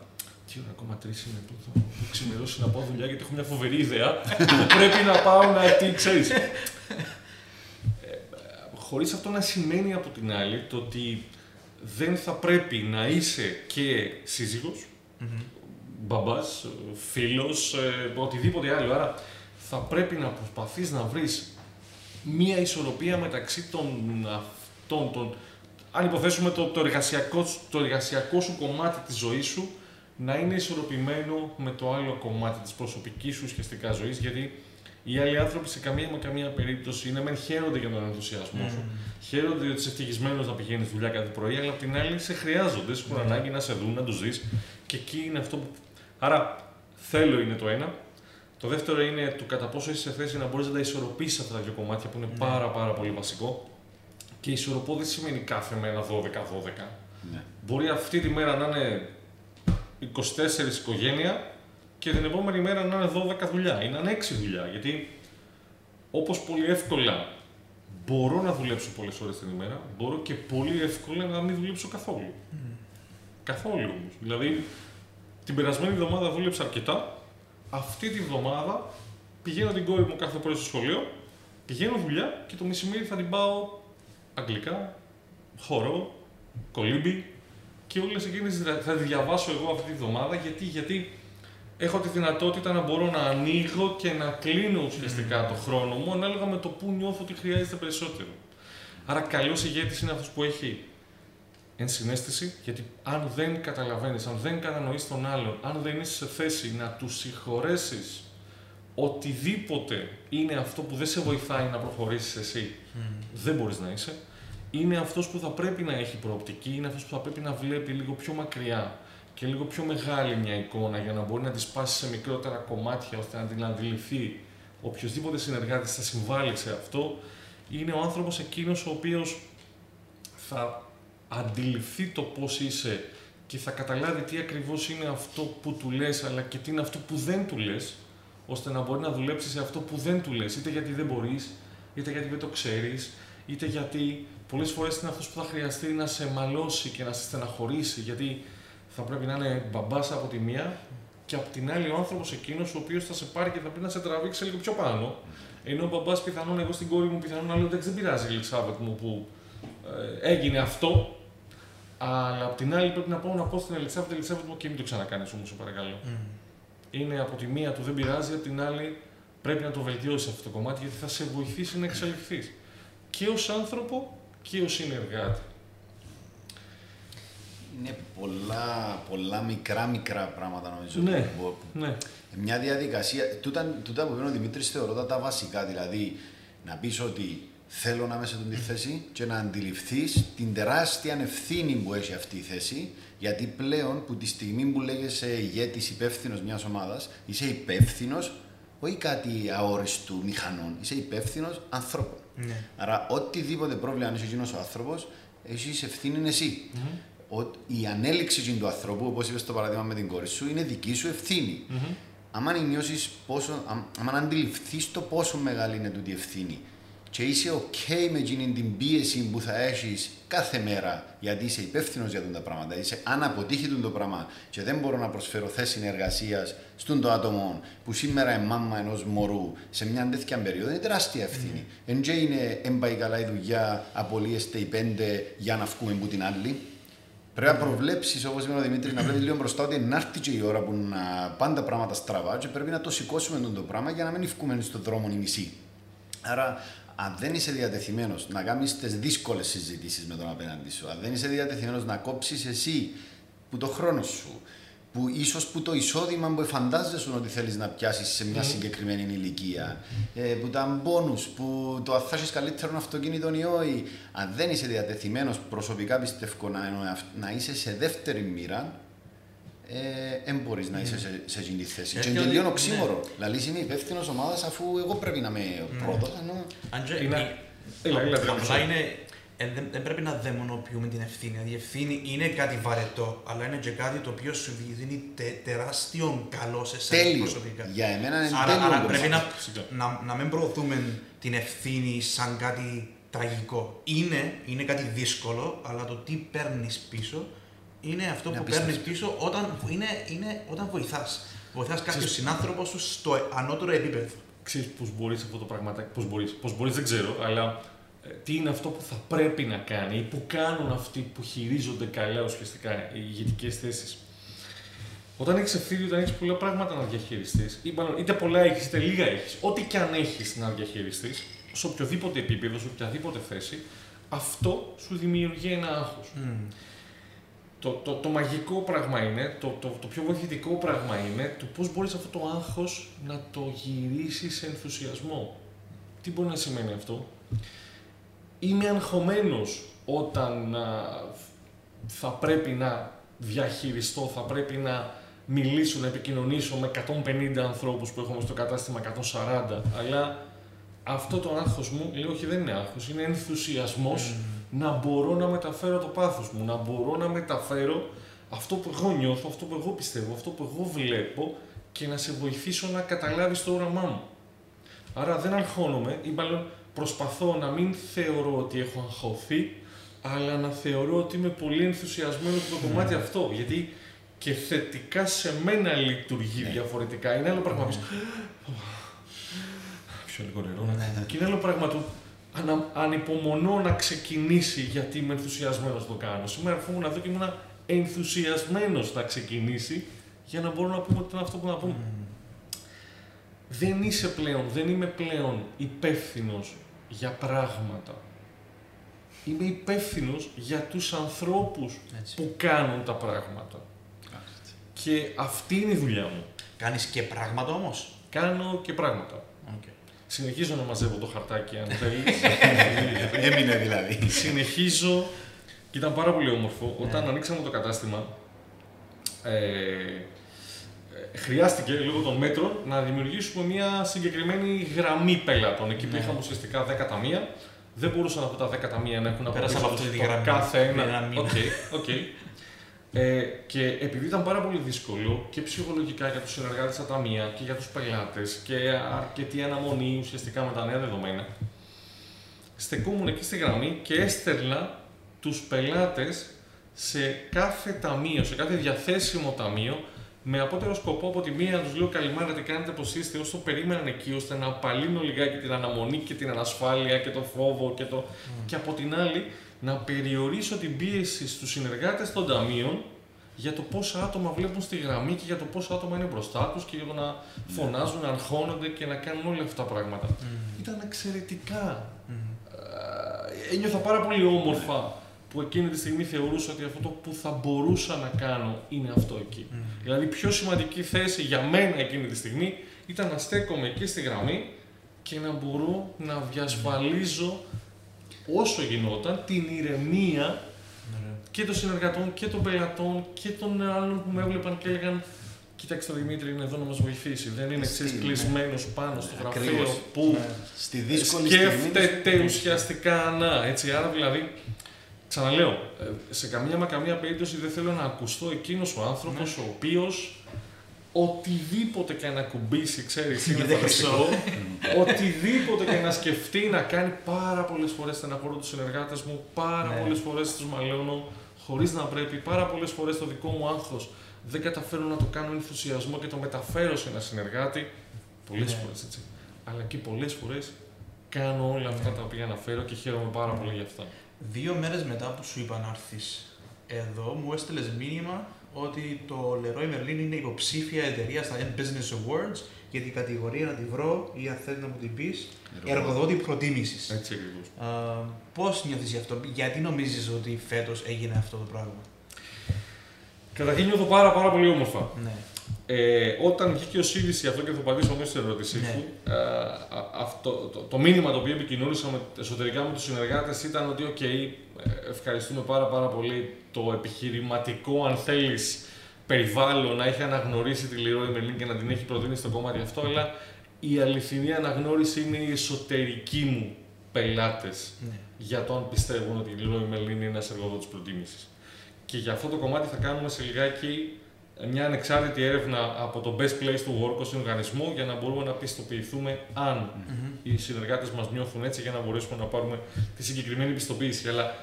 Τι ώρα ακόμα 3 είναι που θα θα ξημερώσει να πάω δουλειά γιατί έχω μια φοβερή ιδέα που πρέπει να πάω να. Τι ξέρεις. Χωρίς αυτό να σημαίνει από την άλλη το ότι δεν θα πρέπει να είσαι και σύζυγος, μμμ. μπαμπάς, φίλος, ε, οτιδήποτε άλλο. Άρα θα πρέπει να προσπαθείς να βρεις μία ισορροπία μεταξύ των αυτών των... Αν υποθέσουμε το, το, εργασιακό, σου- το εργασιακό σου κομμάτι της ζωής σου να είναι ισορροπημένο με το άλλο κομμάτι της προσωπικής σου ουσιαστικά ζωής, γιατί οι άλλοι άνθρωποι σε καμία με καμία περίπτωση είναι μεν χαίρονται για τον ενθουσιασμό σου, χαίρονται ότι είσαι ευτυχισμένος να πηγαίνεις δουλειά κάθε πρωί, αλλά απ' την άλλη σε χρειάζονται, σου έχουν ανάγκη να σε δουν, να τους δεις και εκεί είναι αυτό που. Άρα θέλω είναι το ένα. Το δεύτερο είναι το κατά πόσο είσαι σε θέση να μπορείς να τα ισορροπήσεις αυτά τα δύο κομμάτια που είναι Ναι. πάρα, πάρα πολύ βασικό. Και ισορροπώ δεν σημαίνει κάθε μέρα 12-12. Ναι. Μπορεί αυτή τη μέρα να είναι 24 οικογένεια και την επόμενη μέρα να είναι 12 δουλειά ή να είναι 6 δουλειά. Γιατί όπως πολύ εύκολα μπορώ να δουλέψω πολλές ώρες την ημέρα, μπορώ και πολύ εύκολα να μην δουλέψω καθόλου. Καθόλου όμως. Δηλαδή, την περασμένη εβδομάδα δούλεψα αρκετά. Αυτή τη βδομάδα πηγαίνω την κόρη μου κάθε πρωί στο σχολείο, πηγαίνω δουλειά και το μεσημέρι θα την πάω αγγλικά, χορό, κολύμπι και όλες εκείνες δρα- θα τη διαβάσω εγώ αυτή τη βδομάδα γιατί, γιατί έχω τη δυνατότητα να μπορώ να ανοίγω και να κλείνω ουσιαστικά το χρόνο μου ανάλογα με το που νιώθω ότι χρειάζεται περισσότερο. Άρα καλός ηγέτης είναι αυτός που έχει ενσυναίσθηση, γιατί αν δεν καταλαβαίνεις, αν δεν κατανοείς τον άλλον, αν δεν είσαι σε θέση να του συγχωρέσεις οτιδήποτε είναι αυτό που δεν σε βοηθάει να προχωρήσεις εσύ, δεν μπορείς να είσαι, είναι αυτός που θα πρέπει να έχει προοπτική, είναι αυτός που θα πρέπει να βλέπει λίγο πιο μακριά και λίγο πιο μεγάλη μια εικόνα για να μπορεί να τη σπάσει σε μικρότερα κομμάτια ώστε να την αντιληφθεί οποιοδήποτε συνεργάτης θα συμβάλλει σε αυτό, είναι ο άνθρωπος εκείνος ο οποίος θα αντιληφθεί το πώς είσαι και θα καταλάβει τι ακριβώς είναι αυτό που του λες, αλλά και τι είναι αυτό που δεν του λες, ώστε να μπορεί να δουλέψει σε αυτό που δεν του λες, είτε γιατί δεν μπορείς, είτε γιατί δεν το ξέρεις, είτε γιατί πολλές φορές είναι αυτός που θα χρειαστεί να σε μαλώσει και να σε στεναχωρήσει, γιατί θα πρέπει να είναι μπαμπάς από τη μία και από την άλλη ο άνθρωπος εκείνος ο οποίος θα σε πάρει και θα πρέπει να σε τραβήξει λίγο πιο πάνω. Ενώ ο μπαμπάς πιθανόν εγώ στην κόρη μου πιθανόν να λέω εντάξει δεν πειράζει η Ελισάβετ μου που ε, έγινε αυτό, αλλά απ' την άλλη πρέπει να πάω να πω στην Ελισάβετ, Ελισάβετ μου και μην το ξανακάνεις όμως, σε παρακαλώ. Μμ. Είναι από τη μία του δεν πειράζει, από την άλλη πρέπει να το βελτιώσεις αυτό το κομμάτι γιατί θα σε βοηθήσει να εξελιχθείς. Και ως άνθρωπο και ω συνεργάτη. Είναι πολλά, πολλά μικρά μικρά πράγματα νομίζω. Ναι. που μπο- Ναι. Μια διαδικασία. Τούτα, τούτα που είπε ο Δημήτρης θεωρώ τα, τα βασικά. Δηλαδή να πεις ότι θέλω να είμαι σε αυτή τη θέση και να αντιληφθείς την τεράστια ευθύνη που έχει αυτή η θέση. Γιατί πλέον που τη στιγμή που λέγεσαι ηγέτης υπεύθυνος μιας ομάδας, είσαι υπεύθυνος όχι κάτι αόριστου μηχανών, είσαι υπεύθυνος ανθρώπων. Ναι. Άρα, οτιδήποτε πρόβλημα αν έχει εκείνος ο άνθρωπος, έχει ευθύνη εσύ. Ο- η ανέλυξη εκείνου του ανθρώπου, όπως είπες στο παράδειγμα με την κόρη σου, είναι δική σου ευθύνη. Μμμ. Άμα νιώσεις πόσο, αμ- άμα αντιληφθείς το πόσο μεγάλη είναι τούτη η ευθύνη και είσαι ok με εκείνη την πίεση που θα έχεις κάθε μέρα γιατί είσαι υπεύθυνος για αυτά τα πράγματα. Είσαι, αν αποτύχει τούτο το πράγμα και δεν μπορώ να προσφέρω θέση εργασία στον το άτομο που σήμερα είναι μάμα ενός μωρού σε μια τέτοια περίοδο, είναι τεράστια ευθύνη. Εν και είναι εν πάει καλά η δουλειά, απολύεστε οι πέντε για να βγούμε από την άλλη. Πρέπει να προβλέψεις, όπως είπε ο Δημήτρης, να βλέπεις λίγο μπροστά ότι να έρθει και η ώρα που να πάνε τα πράγματα στραβά και πρέπει να το σηκώσουμε τον το πράγμα για να μην βγούμε στον δρόμο η μισή. Άρα, αν δεν είσαι διατεθειμένος να κάνεις τις δύσκολες συζητήσεις με τον απέναντι σου, αν δεν είσαι διατεθειμένος να κόψεις εσύ που το χρόνο σου, που ίσως που το εισόδημα που φαντάζεσαι ότι θέλεις να πιάσεις σε μια συγκεκριμένη ηλικία, ε, που τα μπόνους, που το αν θα έχεις καλύτερο αυτοκίνητο ή όχι, αν δεν είσαι διατεθειμένος προσωπικά πιστεύω να, να είσαι σε δεύτερη μοίρα, δεν ε, μπορείς να είσαι σε, σε αυτή τη θέση. Και είναι λίγο ναι. οξύμορο. Δηλαδή είμαι υπεύθυνος ομάδας αφού εγώ πρέπει να είμαι ναι. πρώτος. Απλά είναι ε, δεν, δεν, πρέπει να δαιμονοποιούμε την ευθύνη. Δηλαδή, η ευθύνη είναι κάτι βαρετό, αλλά είναι και κάτι το οποίο σου δίνει τε, τεράστιο καλό σε εσένα προσωπικά. Για εμένα είναι άρα, άρα πρέπει να, να, να, μην προωθούμε την ευθύνη σαν κάτι τραγικό. Είναι, είναι κάτι δύσκολο, αλλά το τι παίρνεις πίσω είναι αυτό που παίρνεις πίσω όταν, είναι, είναι, όταν βοηθάς. Βοηθάς κάποιο συνάνθρωπος σου στο ανώτερο επίπεδο. Ξέρεις πώς μπορείς αυτό το πραγματάκι, πώς μπορείς, πώς μπορείς δεν ξέρω, αλλά ε, τι είναι αυτό που θα πρέπει να κάνει ή που κάνουν αυτοί που χειρίζονται καλά ουσιαστικά οι ηγετικές θέσεις. Όταν έχεις ευθύνη, όταν έχεις πολλά πράγματα να διαχειριστείς, είτε πολλά έχεις είτε λίγα έχεις, ό,τι και αν έχεις να διαχειριστείς, σε οποιοδήποτε επίπεδο, σε οποιαδήποτε θέση, αυτό σου δημιουργεί ένα άγχος. Mm. Το, το, το μαγικό πράγμα είναι, το, το, το πιο βοηθητικό πράγμα είναι το πώς μπορείς αυτό το άγχος να το γυρίσεις σε ενθουσιασμό. Τι μπορεί να σημαίνει αυτό; Είμαι αγχωμένος όταν θα πρέπει να διαχειριστώ, θα πρέπει να μιλήσω, να επικοινωνήσω με 150 ανθρώπους που έχουμε στο κατάστημα 140, αλλά αυτό το άγχος μου, λέω όχι δεν είναι άγχος, είναι ενθουσιασμός να μπορώ να μεταφέρω το πάθος μου, να μπορώ να μεταφέρω αυτό που εγώ νιώθω, αυτό που εγώ πιστεύω, αυτό που εγώ βλέπω και να σε βοηθήσω να καταλάβεις το όραμά μου. Άρα δεν αγχώνομαι ή μάλλον προσπαθώ να μην θεωρώ ότι έχω αγχωθεί, αλλά να θεωρώ ότι είμαι πολύ ενθουσιασμένος με το κομμάτι αυτό. Γιατί και θετικά σε μένα λειτουργεί ναι. διαφορετικά. Είναι άλλο πράγμα. Mm. Πιο λίγο νερό. Ναι, ναι. Και είναι άλλο πράγμα του αν, ανυπομονώ να ξεκινήσει γιατί είμαι ενθουσιασμένος να το κάνω. Σήμερα μου να δω και ήμουν ενθουσιασμένος να ξεκινήσει για να μπορώ να πούμε ότι είναι αυτό που να πούμε. Δεν είσαι πλέον, δεν είμαι πλέον υπεύθυνος για πράγματα. Είμαι υπεύθυνος για τους ανθρώπους που κάνουν τα πράγματα. Και αυτή είναι η δουλειά μου. Κάνεις και πράγματα όμως. Κάνω και πράγματα. Okay. Συνεχίζω να μαζεύω το χαρτάκι αν θέλεις. Έμεινε δηλαδή. Συνεχίζω και ήταν πάρα πολύ όμορφο. Όταν ναι. ανοίξαμε το κατάστημα, ε, χρειάστηκε λόγω των μέτρων να δημιουργήσουμε μια συγκεκριμένη γραμμή πελάτων. Εκεί που ναι. είχαμε ουσιαστικά 10 ταμεία, δεν μπορούσαν από τα 10 ταμεία να έχουν από αυτή τη γραμμή. Κάθε ένα. Okay, okay. Ε, και επειδή ήταν πάρα πολύ δύσκολο και ψυχολογικά για τους συνεργάτες στα ταμεία και για τους πελάτες και αρκετή αναμονή ουσιαστικά με τα νέα δεδομένα, στεκόμουν εκεί στη γραμμή και έστελνα τους πελάτες σε κάθε ταμείο, σε κάθε διαθέσιμο ταμείο, με απότερο σκοπό από τη μία να τους λέω καλημέρα, τι κάνετε, πώς είστε, όσο περίμεναν εκεί, ώστε να απαλύνω λιγάκι την αναμονή και την ανασφάλεια και το φόβο και το. Και από την άλλη, να περιορίσω την πίεση στους συνεργάτες των ταμείων για το πόσα άτομα βλέπουν στη γραμμή και για το πόσα άτομα είναι μπροστά τους και για το να φωνάζουν, να αγχώνονται και να κάνουν όλα αυτά τα πράγματα. Ήταν εξαιρετικά. Mm. Ένιωθα πάρα πολύ όμορφα που εκείνη τη στιγμή θεωρούσα ότι αυτό το που θα μπορούσα να κάνω είναι αυτό εκεί. Mm. Δηλαδή, πιο σημαντική θέση για μένα εκείνη τη στιγμή ήταν να στέκομαι εκεί στη γραμμή και να μπορώ να διασφαλίζω όσο γινόταν την ηρεμία και των συνεργατών και των πελατών και των άλλων που με έβλεπαν και έλεγαν Κοιτάξτε, ο Δημήτρη είναι εδώ να μας βοηθήσει. Δεν είναι εξή ναι. κλεισμένος πάνω στο γραφείο που ναι. Στη δύσκολη σκέφτεται ουσιαστικά να. Έτσι, άρα δηλαδή Ξαναλέω, ε, σε καμία μα καμία περίπτωση δεν θέλω να ακουστώ εκείνος ο άνθρωπος ναι. ο οποίος οτιδήποτε και να κουμπίσει, ξέρεις, είναι φανταστικό. οτιδήποτε και να σκεφτεί να κάνει πάρα πολλές φορές στεναχωρώ τους συνεργάτες μου, πάρα ναι. πολλές φορές τους μαλώνω χωρίς να πρέπει, πάρα πολλές φορές το δικό μου άγχος δεν καταφέρω να το κάνω ενθουσιασμό και το μεταφέρω σε ένα συνεργάτη. Πολλές ναι. φορές έτσι. Αλλά και πολλές φορές κάνω όλα αυτά τα οποία αναφέρω και χαίρομαι πάρα πολύ γι' αυτά. Δύο μέρες μετά που σου είπα να έρθεις εδώ, μου έστειλες μήνυμα ότι το Leroy Merlin είναι υποψήφια εταιρεία στα M Business Awards για την κατηγορία να τη βρω ή αν θέλει να μου την πεις, εργοδότη προτίμησης. Έτσι ακριβώς. Πώς νιώθεις γι' αυτό, γιατί νομίζεις ότι φέτος έγινε αυτό το πράγμα; Καταρχήν νιώθω πάρα, πάρα πολύ όμορφα. Ναι. Ε, όταν βγήκε η είδηση αυτό και θα απαντήσω μέσα στην ερώτησή Ναι. σου, ε, αυτό, το, το μήνυμα το οποίο επικοινωνήσαμε εσωτερικά με τους συνεργάτες ήταν ότι οκ, ε, ευχαριστούμε πάρα πάρα πολύ το επιχειρηματικό, αν θέλεις, περιβάλλον να έχει αναγνωρίσει τη Leroy Merlin και να την έχει προτείνει στο κομμάτι αυτό, αλλά η αληθινή αναγνώριση είναι οι εσωτερικοί μου πελάτες Ναι. για το αν πιστεύουν ότι η Leroy Merlin είναι ένας εργοδότης προτίμησης. Και για αυτό το κομμάτι θα κάνουμε σε λιγάκι μια ανεξάρτητη έρευνα από το Best Place to Work ως οργανισμό για να μπορούμε να πιστοποιηθούμε αν οι συνεργάτες μας νιώθουν έτσι για να μπορέσουμε να πάρουμε τη συγκεκριμένη πιστοποίηση. Αλλά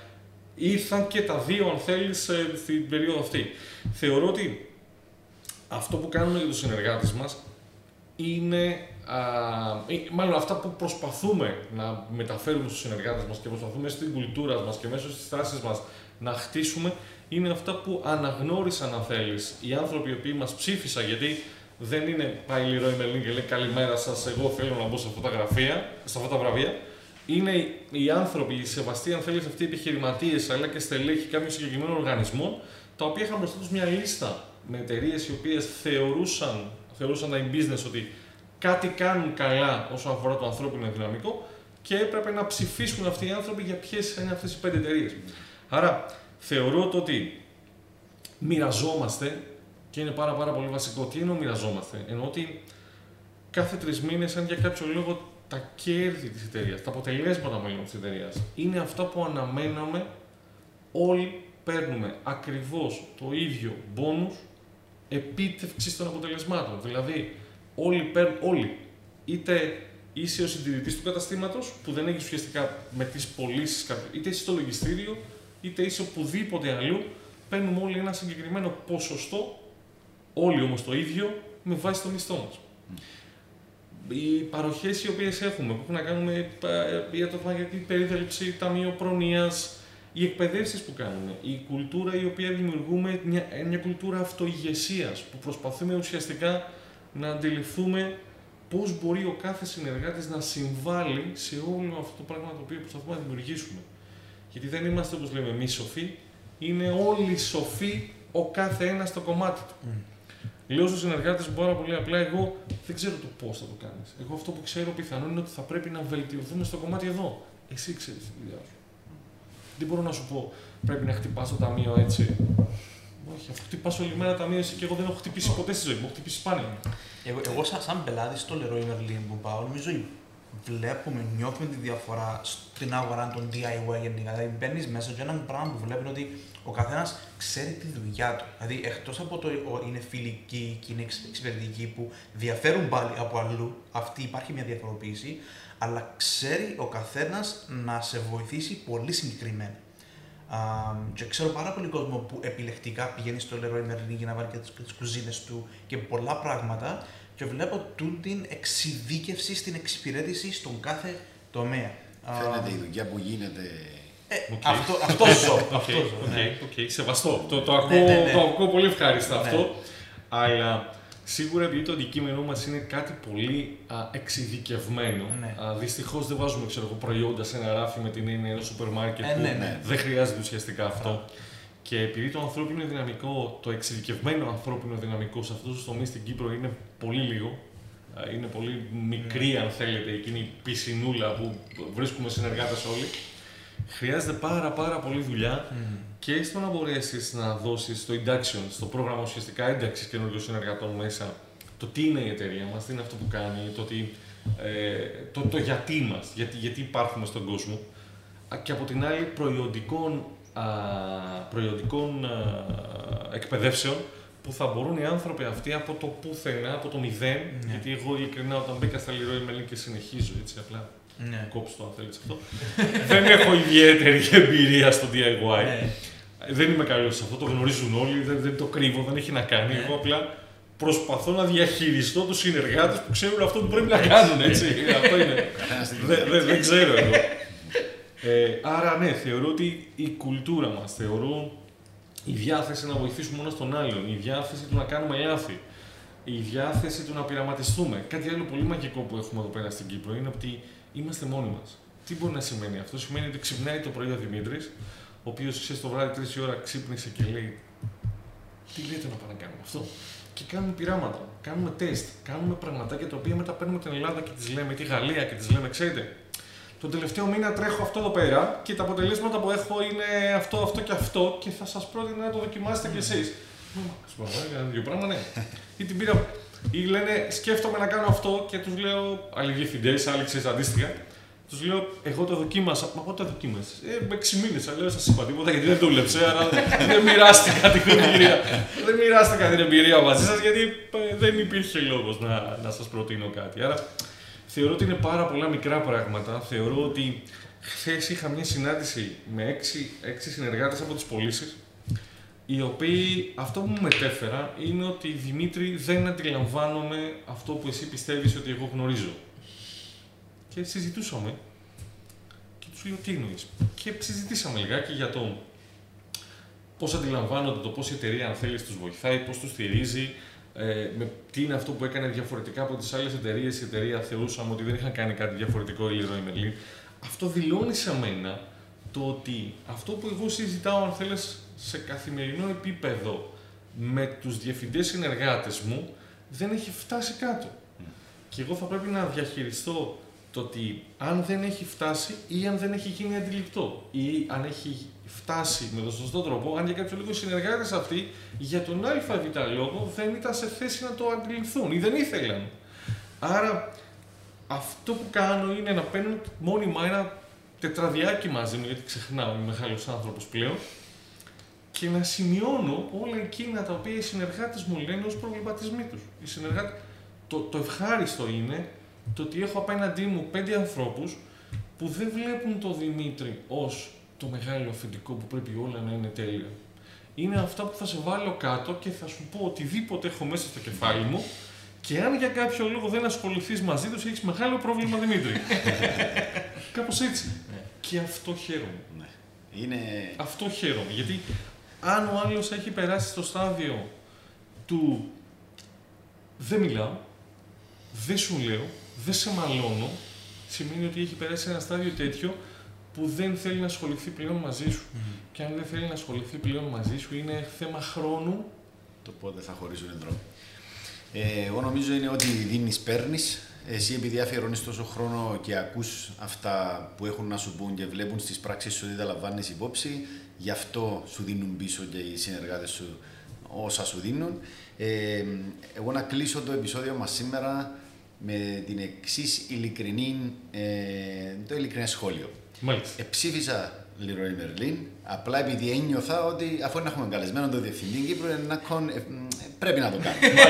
ήρθαν και τα δύο, αν θέλεις, ε, στην περίοδο αυτή. Θεωρώ ότι αυτό που κάνουμε για τους συνεργάτες μας είναι, α, ή μάλλον αυτά που προσπαθούμε να μεταφέρουμε στους συνεργάτες μας και προσπαθούμε στην κουλτούρα μας και μέσω στις τάσεις μας να χτίσουμε, είναι αυτά που αναγνώρισαν, αν θέλεις, οι άνθρωποι οι οποίοι μας ψήφισαν, γιατί δεν είναι πάει η Leroy Merlin και λέει καλημέρα σας, εγώ θέλω να μπω σε αυτά τα γραφεία, σε αυτά τα βραβεία. Είναι οι- οι άνθρωποι, οι σεβαστοί, αν θέλεις, αυτοί οι επιχειρηματίες, αλλά και στελέχοι κάποιων συγκεκριμένων οργανισμών, τα οποία είχαν μπροστά τους μια λίστα με εταιρείες οι οποίες θεωρούσαν, θεωρούσαν τα in business ότι κάτι κάνουν καλά όσον αφορά το ανθρώπινο δυναμικό και έπρεπε να ψηφίσουν αυτοί οι άνθρωποι για ποιες είναι αυτές οι πέντε εταιρείες. Άρα θεωρώ το ότι μοιραζόμαστε και είναι πάρα, πάρα πολύ βασικό. Τι εννοώ μοιραζόμαστε, εννοώ ότι κάθε τρεις μήνες, αν για κάποιο λόγο τα κέρδη της εταιρείας, τα αποτελέσματα μάλλον της εταιρείας είναι αυτά που αναμέναμε, όλοι παίρνουμε ακριβώς το ίδιο bonus επίτευξης των αποτελεσμάτων. Δηλαδή, όλοι παίρνουν, όλοι. Είτε είσαι ο συντηρητής του καταστήματος, που δεν έχεις ουσιαστικά με τις πωλήσεις, είτε είσαι στο λογιστήριο, είτε είσαι οπουδήποτε αλλού, παίρνουμε όλοι ένα συγκεκριμένο ποσοστό, όλοι όμως το ίδιο, με βάση το μισθό μας. Οι παροχές οι οποίες έχουμε, που έχουν να κάνουν με ε, ιατροφαγική περίθαλψη, ταμείο προνοία, οι εκπαιδεύσεις που κάνουμε, η κουλτούρα η οποία δημιουργούμε, μια, μια κουλτούρα αυτοηγεσία που προσπαθούμε ουσιαστικά να αντιληφθούμε πώς μπορεί ο κάθε συνεργάτης να συμβάλλει σε όλο αυτό το πράγμα το οποίο προσπαθούμε να δημιουργήσουμε. Γιατί δεν είμαστε όπως λέμε εμείς σοφοί, είναι όλοι σοφοί ο κάθε ένας στο κομμάτι του. Λέω στους συνεργάτες μου πάρα πολύ απλά, εγώ δεν ξέρω το πώς θα το κάνεις. Εγώ αυτό που ξέρω πιθανόν είναι ότι θα πρέπει να βελτιωθούμε στο κομμάτι εδώ. Εσύ ξέρεις τη δουλειά σου. Δεν μπορώ να σου πω πρέπει να χτυπάς το ταμείο έτσι. Όχι, αφού χτυπάς όλη μέρα ταμείο εσύ και εγώ δεν έχω χτυπήσει ποτέ στη ζωή μου. Έχω χτυπήσει σπάνια. Εγώ, εγώ σαν, σαν πελάτης στο Leroy Merlin που πάω, νομίζω βλέπουμε, νιώθουμε τη διαφορά στην αγορά των DIY γενικά. Δηλαδή μπαίνεις μέσα και ένα πράγμα που βλέπουν ότι ο καθένας ξέρει τη δουλειά του. Δηλαδή εκτός από το ο- είναι φιλική και είναι εξ- εξυπηρετική που διαφέρουν πάλι από αλλού, αυτή υπάρχει μια διαφοροποίηση, αλλά ξέρει ο καθένας να σε βοηθήσει πολύ συγκεκριμένα. Α, και ξέρω πάρα πολύ κόσμο που επιλεκτικά πηγαίνει στο Leroy Merlin για να βάλει και τις, και τις κουζίνες του και πολλά πράγματα και βλέπω τούτη εξειδίκευση στην εξυπηρέτηση στον κάθε τομέα. Α, Φαίνεται η δουλειά που γίνεται. ε, Οκ. αυτό, αυτός ζω. Οκ, αυτός ζω, οκ, ναι. οκ, σεβαστό. Το, το, ακούω, Ναι, ναι, ναι. το ακούω πολύ ευχάριστα Ναι. αυτό. Αλλά σίγουρα επειδή το αντικείμενό μας είναι κάτι πολύ α, εξειδικευμένο. Ναι. Α, Δυστυχώς δεν βάζουμε ξέρω, εγώ, προϊόντα σε ένα ράφι με την έννοια ενός σούπερ μάρκετ Ε, που ναι, ναι. δεν χρειάζεται ουσιαστικά αυτό. Και επειδή το ανθρώπινο δυναμικό, το εξειδικευμένο ανθρώπινο δυναμικό σε αυτούς τους τομείς στην Κύπρο είναι πολύ λίγο, α, είναι πολύ μικρή, Ναι. αν θέλετε, εκείνη η πισινούλα που βρίσκουμε συνεργάτες όλοι. Χρειάζεται πάρα πάρα πολύ δουλειά Μμμ. και στο να μπορέσει να δώσεις το induction, στο πρόγραμμα ουσιαστικά ένταξης καινούριων συνεργατών μέσα, το τι είναι η εταιρεία μας, τι είναι αυτό που κάνει, το, τι, ε, το, το γιατί μας, γιατί, γιατί υπάρχουμε στον κόσμο. Α, Και από την άλλη, προϊόντικων, α, προϊόντικων α, εκπαιδεύσεων που θα μπορούν οι άνθρωποι αυτοί από το πουθενά, από το μηδέν, Ναι. γιατί εγώ ειλικρινά όταν μπήκα στα Leroy Merlin και συνεχίζω έτσι απλά Ναι. κόψω το αν θέλεις αυτό. δεν έχω ιδιαίτερη εμπειρία στο DIY. Ναι. Δεν είμαι καλός σε αυτό, το γνωρίζουν όλοι, δεν, δεν το κρύβω, δεν έχει να κάνει. Ναι. Εγώ απλά προσπαθώ να διαχειριστώ τους συνεργάτες που ξέρουν αυτό που πρέπει να κάνουν. Έτσι. αυτό είναι. Καθένα στη δεν, δουλειά. δεν, δεν ξέρω εγώ. Ε, άρα ναι, θεωρώ ότι η κουλτούρα μας, θεωρώ η διάθεση να βοηθήσουμε ένας τον άλλον, η διάθεση του να κάνουμε λάθη, η διάθεση του να πειραματιστούμε. Κάτι άλλο πολύ μαγικό που έχουμε εδώ πέρα στην Κύπρο είναι ότι είμαστε μόνοι μας. Τι μπορεί να σημαίνει αυτό, σημαίνει ότι ξυπνάει το πρωί ο Δημήτρης, ο οποίος ξέρεις το βράδυ 3 η ώρα ξύπνησε και λέει Τι λέτε να πάμε να κάνουμε αυτό; Και κάνουμε πειράματα, κάνουμε τεστ, κάνουμε πραγματάκια τα οποία μετά παίρνουμε την Ελλάδα και τις λέμε, τη Γαλλία και τις λέμε, ξέρετε. Τον τελευταίο μήνα τρέχω αυτό εδώ πέρα και τα αποτελέσματα που έχω είναι αυτό, αυτό και αυτό και θα σας πρότεινα να το δοκιμάσετε κι εσείς. Σου πω, ένα δύο πράγμα, ναι. Ή την πήρα. Ή λένε, σκέφτομαι να κάνω αυτό και τους λέω, άλλοι διευθυντές, άλλοι ξέρεις αντίστοιχα. Τους λέω, εγώ το δοκίμασα. Μα πότε το δοκίμασες; Ε, με 6 μήνες. Αλλά σας είπα τίποτα γιατί δεν δούλεψε. Άρα δεν μοιράστηκα την εμπειρία. δεν μοιράστηκα την εμπειρία μαζί σας γιατί ε, δεν υπήρχε λόγος να, να σας προτείνω κάτι. Άρα θεωρώ ότι είναι πάρα πολλά μικρά πράγματα. Θεωρώ ότι χθες είχα μια συνάντηση με 6, 6 συνεργάτες από τις πωλήσεις οι οποίοι αυτό που μου μετέφερα είναι ότι Δημήτρη δεν αντιλαμβάνομαι αυτό που εσύ πιστεύεις ότι εγώ γνωρίζω. Και συζητούσαμε και τους λέω τι εννοείς; Και συζητήσαμε λιγάκι για το πώς αντιλαμβάνονται, το πώς η εταιρεία αν θέλεις τους βοηθάει, πώς τους στηρίζει, ε, με τι είναι αυτό που έκανε διαφορετικά από τις άλλες εταιρείες; Η εταιρεία θεωρούσαμε ότι δεν είχαν κάνει κάτι διαφορετικό η Leroy Merlin. Αυτό δηλώνει σε μένα το ότι αυτό που εγώ συζητάω, αν θέλεις, σε καθημερινό επίπεδο με τους διευθυντές συνεργάτες μου, δεν έχει φτάσει κάτω. Και εγώ θα πρέπει να διαχειριστώ το ότι αν δεν έχει φτάσει ή αν δεν έχει γίνει αντιληπτό ή αν έχει φτάσει με τον σωστό τρόπο, αν για κάποιο λόγο οι συνεργάτες αυτοί για τον ΑΒ λόγο δεν ήταν σε θέση να το αντιληφθούν ή δεν ήθελαν. Άρα αυτό που κάνω είναι να παίρνω μόνιμα ένα τετραδιάκι μαζί μου, γιατί ξεχνάω, είμαι μεγάλος άνθρωπος πλέον, και να σημειώνω όλα εκείνα τα οποία οι συνεργάτες μου λένε ως προβληματισμοί τους. Οι συνεργάτες... το, το ευχάριστο είναι το ότι έχω απέναντί μου πέντε ανθρώπους που δεν βλέπουν το Δημήτρη ως το μεγάλο αφεντικό που πρέπει όλα να είναι τέλεια. Είναι αυτά που θα σε βάλω κάτω και θα σου πω οτιδήποτε έχω μέσα στο κεφάλι μου και αν για κάποιο λόγο δεν ασχοληθείς μαζί τους, έχεις μεγάλο πρόβλημα Δημήτρη. Κάπως έτσι. Ναι. Και αυτό χαίρομαι. Ναι. Είναι... Αυτό χαίρομαι. Γιατί αν ο άλλος έχει περάσει στο στάδιο του δεν μιλάω, δεν σου λέω, δεν σε μαλώνω, σημαίνει ότι έχει περάσει ένα στάδιο τέτοιο που δεν θέλει να ασχοληθεί πλέον μαζί σου. Και αν δεν θέλει να ασχοληθεί πλέον μαζί σου, είναι θέμα χρόνου. Το πότε θα χωρίσουν δρόμο. Ε, εγώ νομίζω είναι ότι δίνεις, παίρνεις. Εσύ, επειδή αφιερώνεις τόσο χρόνο και ακούς αυτά που έχουν να σου πούν και βλέπουν στις πράξεις σου ότι τα λαμβάνεις υπόψη, γι' αυτό σου δίνουν πίσω και οι συνεργάτες σου όσα σου δίνουν. Ε, εγώ να κλείσω το επεισόδιο μας σήμερα με την εξής ειλικρινή, ε, το ειλικρινέ σχόλιο. Μάλιστα. Εψήφισα Leroy Merlin, απλά επειδή ένιωθα ότι αφού να έχουμε καλεσμένο τον διευθυντή Κύπρου, ε, πρέπει να το κάνουμε.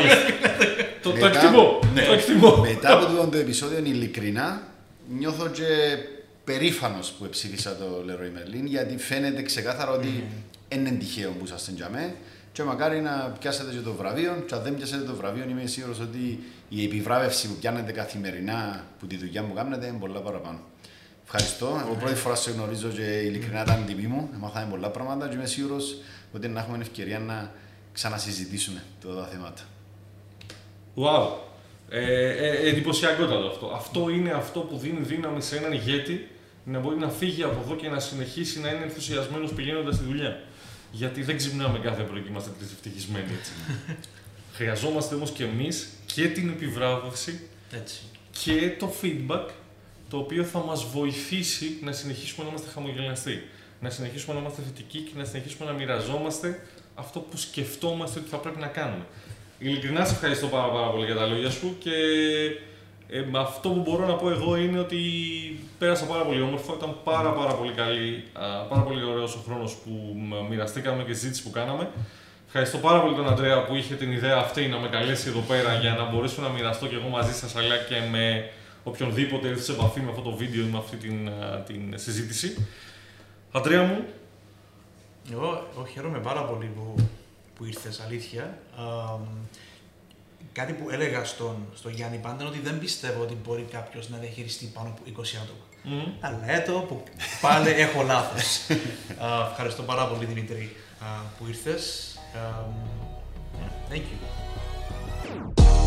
το, το εκτιμώ. Ναι, το εκτιμώ. Μετά από το, το επεισόδιο, ειλικρινά, νιώθω και περήφανος που ψήφισα το Leroy Merlin, γιατί φαίνεται ξεκάθαρα ότι είναι τυχαίο που είσαστε για μένα και μακάρι να πιάσετε και το βραβείο. Και αν δεν πιάσετε το βραβείο, είμαι σίγουρος ότι η επιβράβευση που πιάνετε καθημερινά που τη δουλειά μου κάνετε είναι πολλά παραπάνω. Ευχαριστώ. Εγώ πρώτη φορά σε γνωρίζω και ειλικρινά ήταν τιμή μου. Μάθαμε πολλά πράγματα και είμαι σίγουρος ότι να έχουμε ευκαιρία να ξανασυζητήσουμε τα θέματα. Wow. Ε, ε, εντυπωσιακότατο αυτό. Αυτό είναι αυτό που δίνει δύναμη σε έναν ηγέτη να μπορεί να φύγει από εδώ και να συνεχίσει να είναι ενθουσιασμένος πηγαίνοντας στη δουλειά. Γιατί δεν ξυπνάμε κάθε πρωί και είμαστε ευτυχισμένοι έτσι. Χρειαζόμαστε όμως και εμείς και την επιβράβευση έτσι. και το feedback το οποίο θα μας βοηθήσει να συνεχίσουμε να είμαστε χαμογελαστοί, να συνεχίσουμε να είμαστε θετικοί και να συνεχίσουμε να μοιραζόμαστε αυτό που σκεφτόμαστε ότι θα πρέπει να κάνουμε. Ειλικρινά σε ευχαριστώ πάρα, πάρα πολύ για τα λόγια σου και ε, αυτό που μπορώ να πω εγώ είναι ότι πέρασα πάρα πολύ όμορφα, ήταν πάρα πάρα πολύ καλή, πάρα πολύ ωραίος ο χρόνος που μοιραστήκαμε και η συζήτηση που κάναμε. Ευχαριστώ πάρα πολύ τον Αντρέα που είχε την ιδέα αυτή να με καλέσει εδώ πέρα για να μπορέσω να μοιραστώ και εγώ μαζί σας αλλά και με οποιονδήποτε έρθει σε επαφή με αυτό το βίντεο ή με αυτή την, την συζήτηση. Αντρέα μου. Εγώ, εγώ χαίρομαι πάρα πολύ που, που ήρθες, αλήθεια. Κάτι που έλεγα στον, στον Γιάννη πάντα είναι ότι δεν πιστεύω ότι μπορεί κάποιος να διαχειριστεί πάνω από 20 άτομα. Mm. Αλλά έτω που πάλι έχω λάθος. ευχαριστώ πάρα πολύ Δημήτρη που ήρθες. thank you.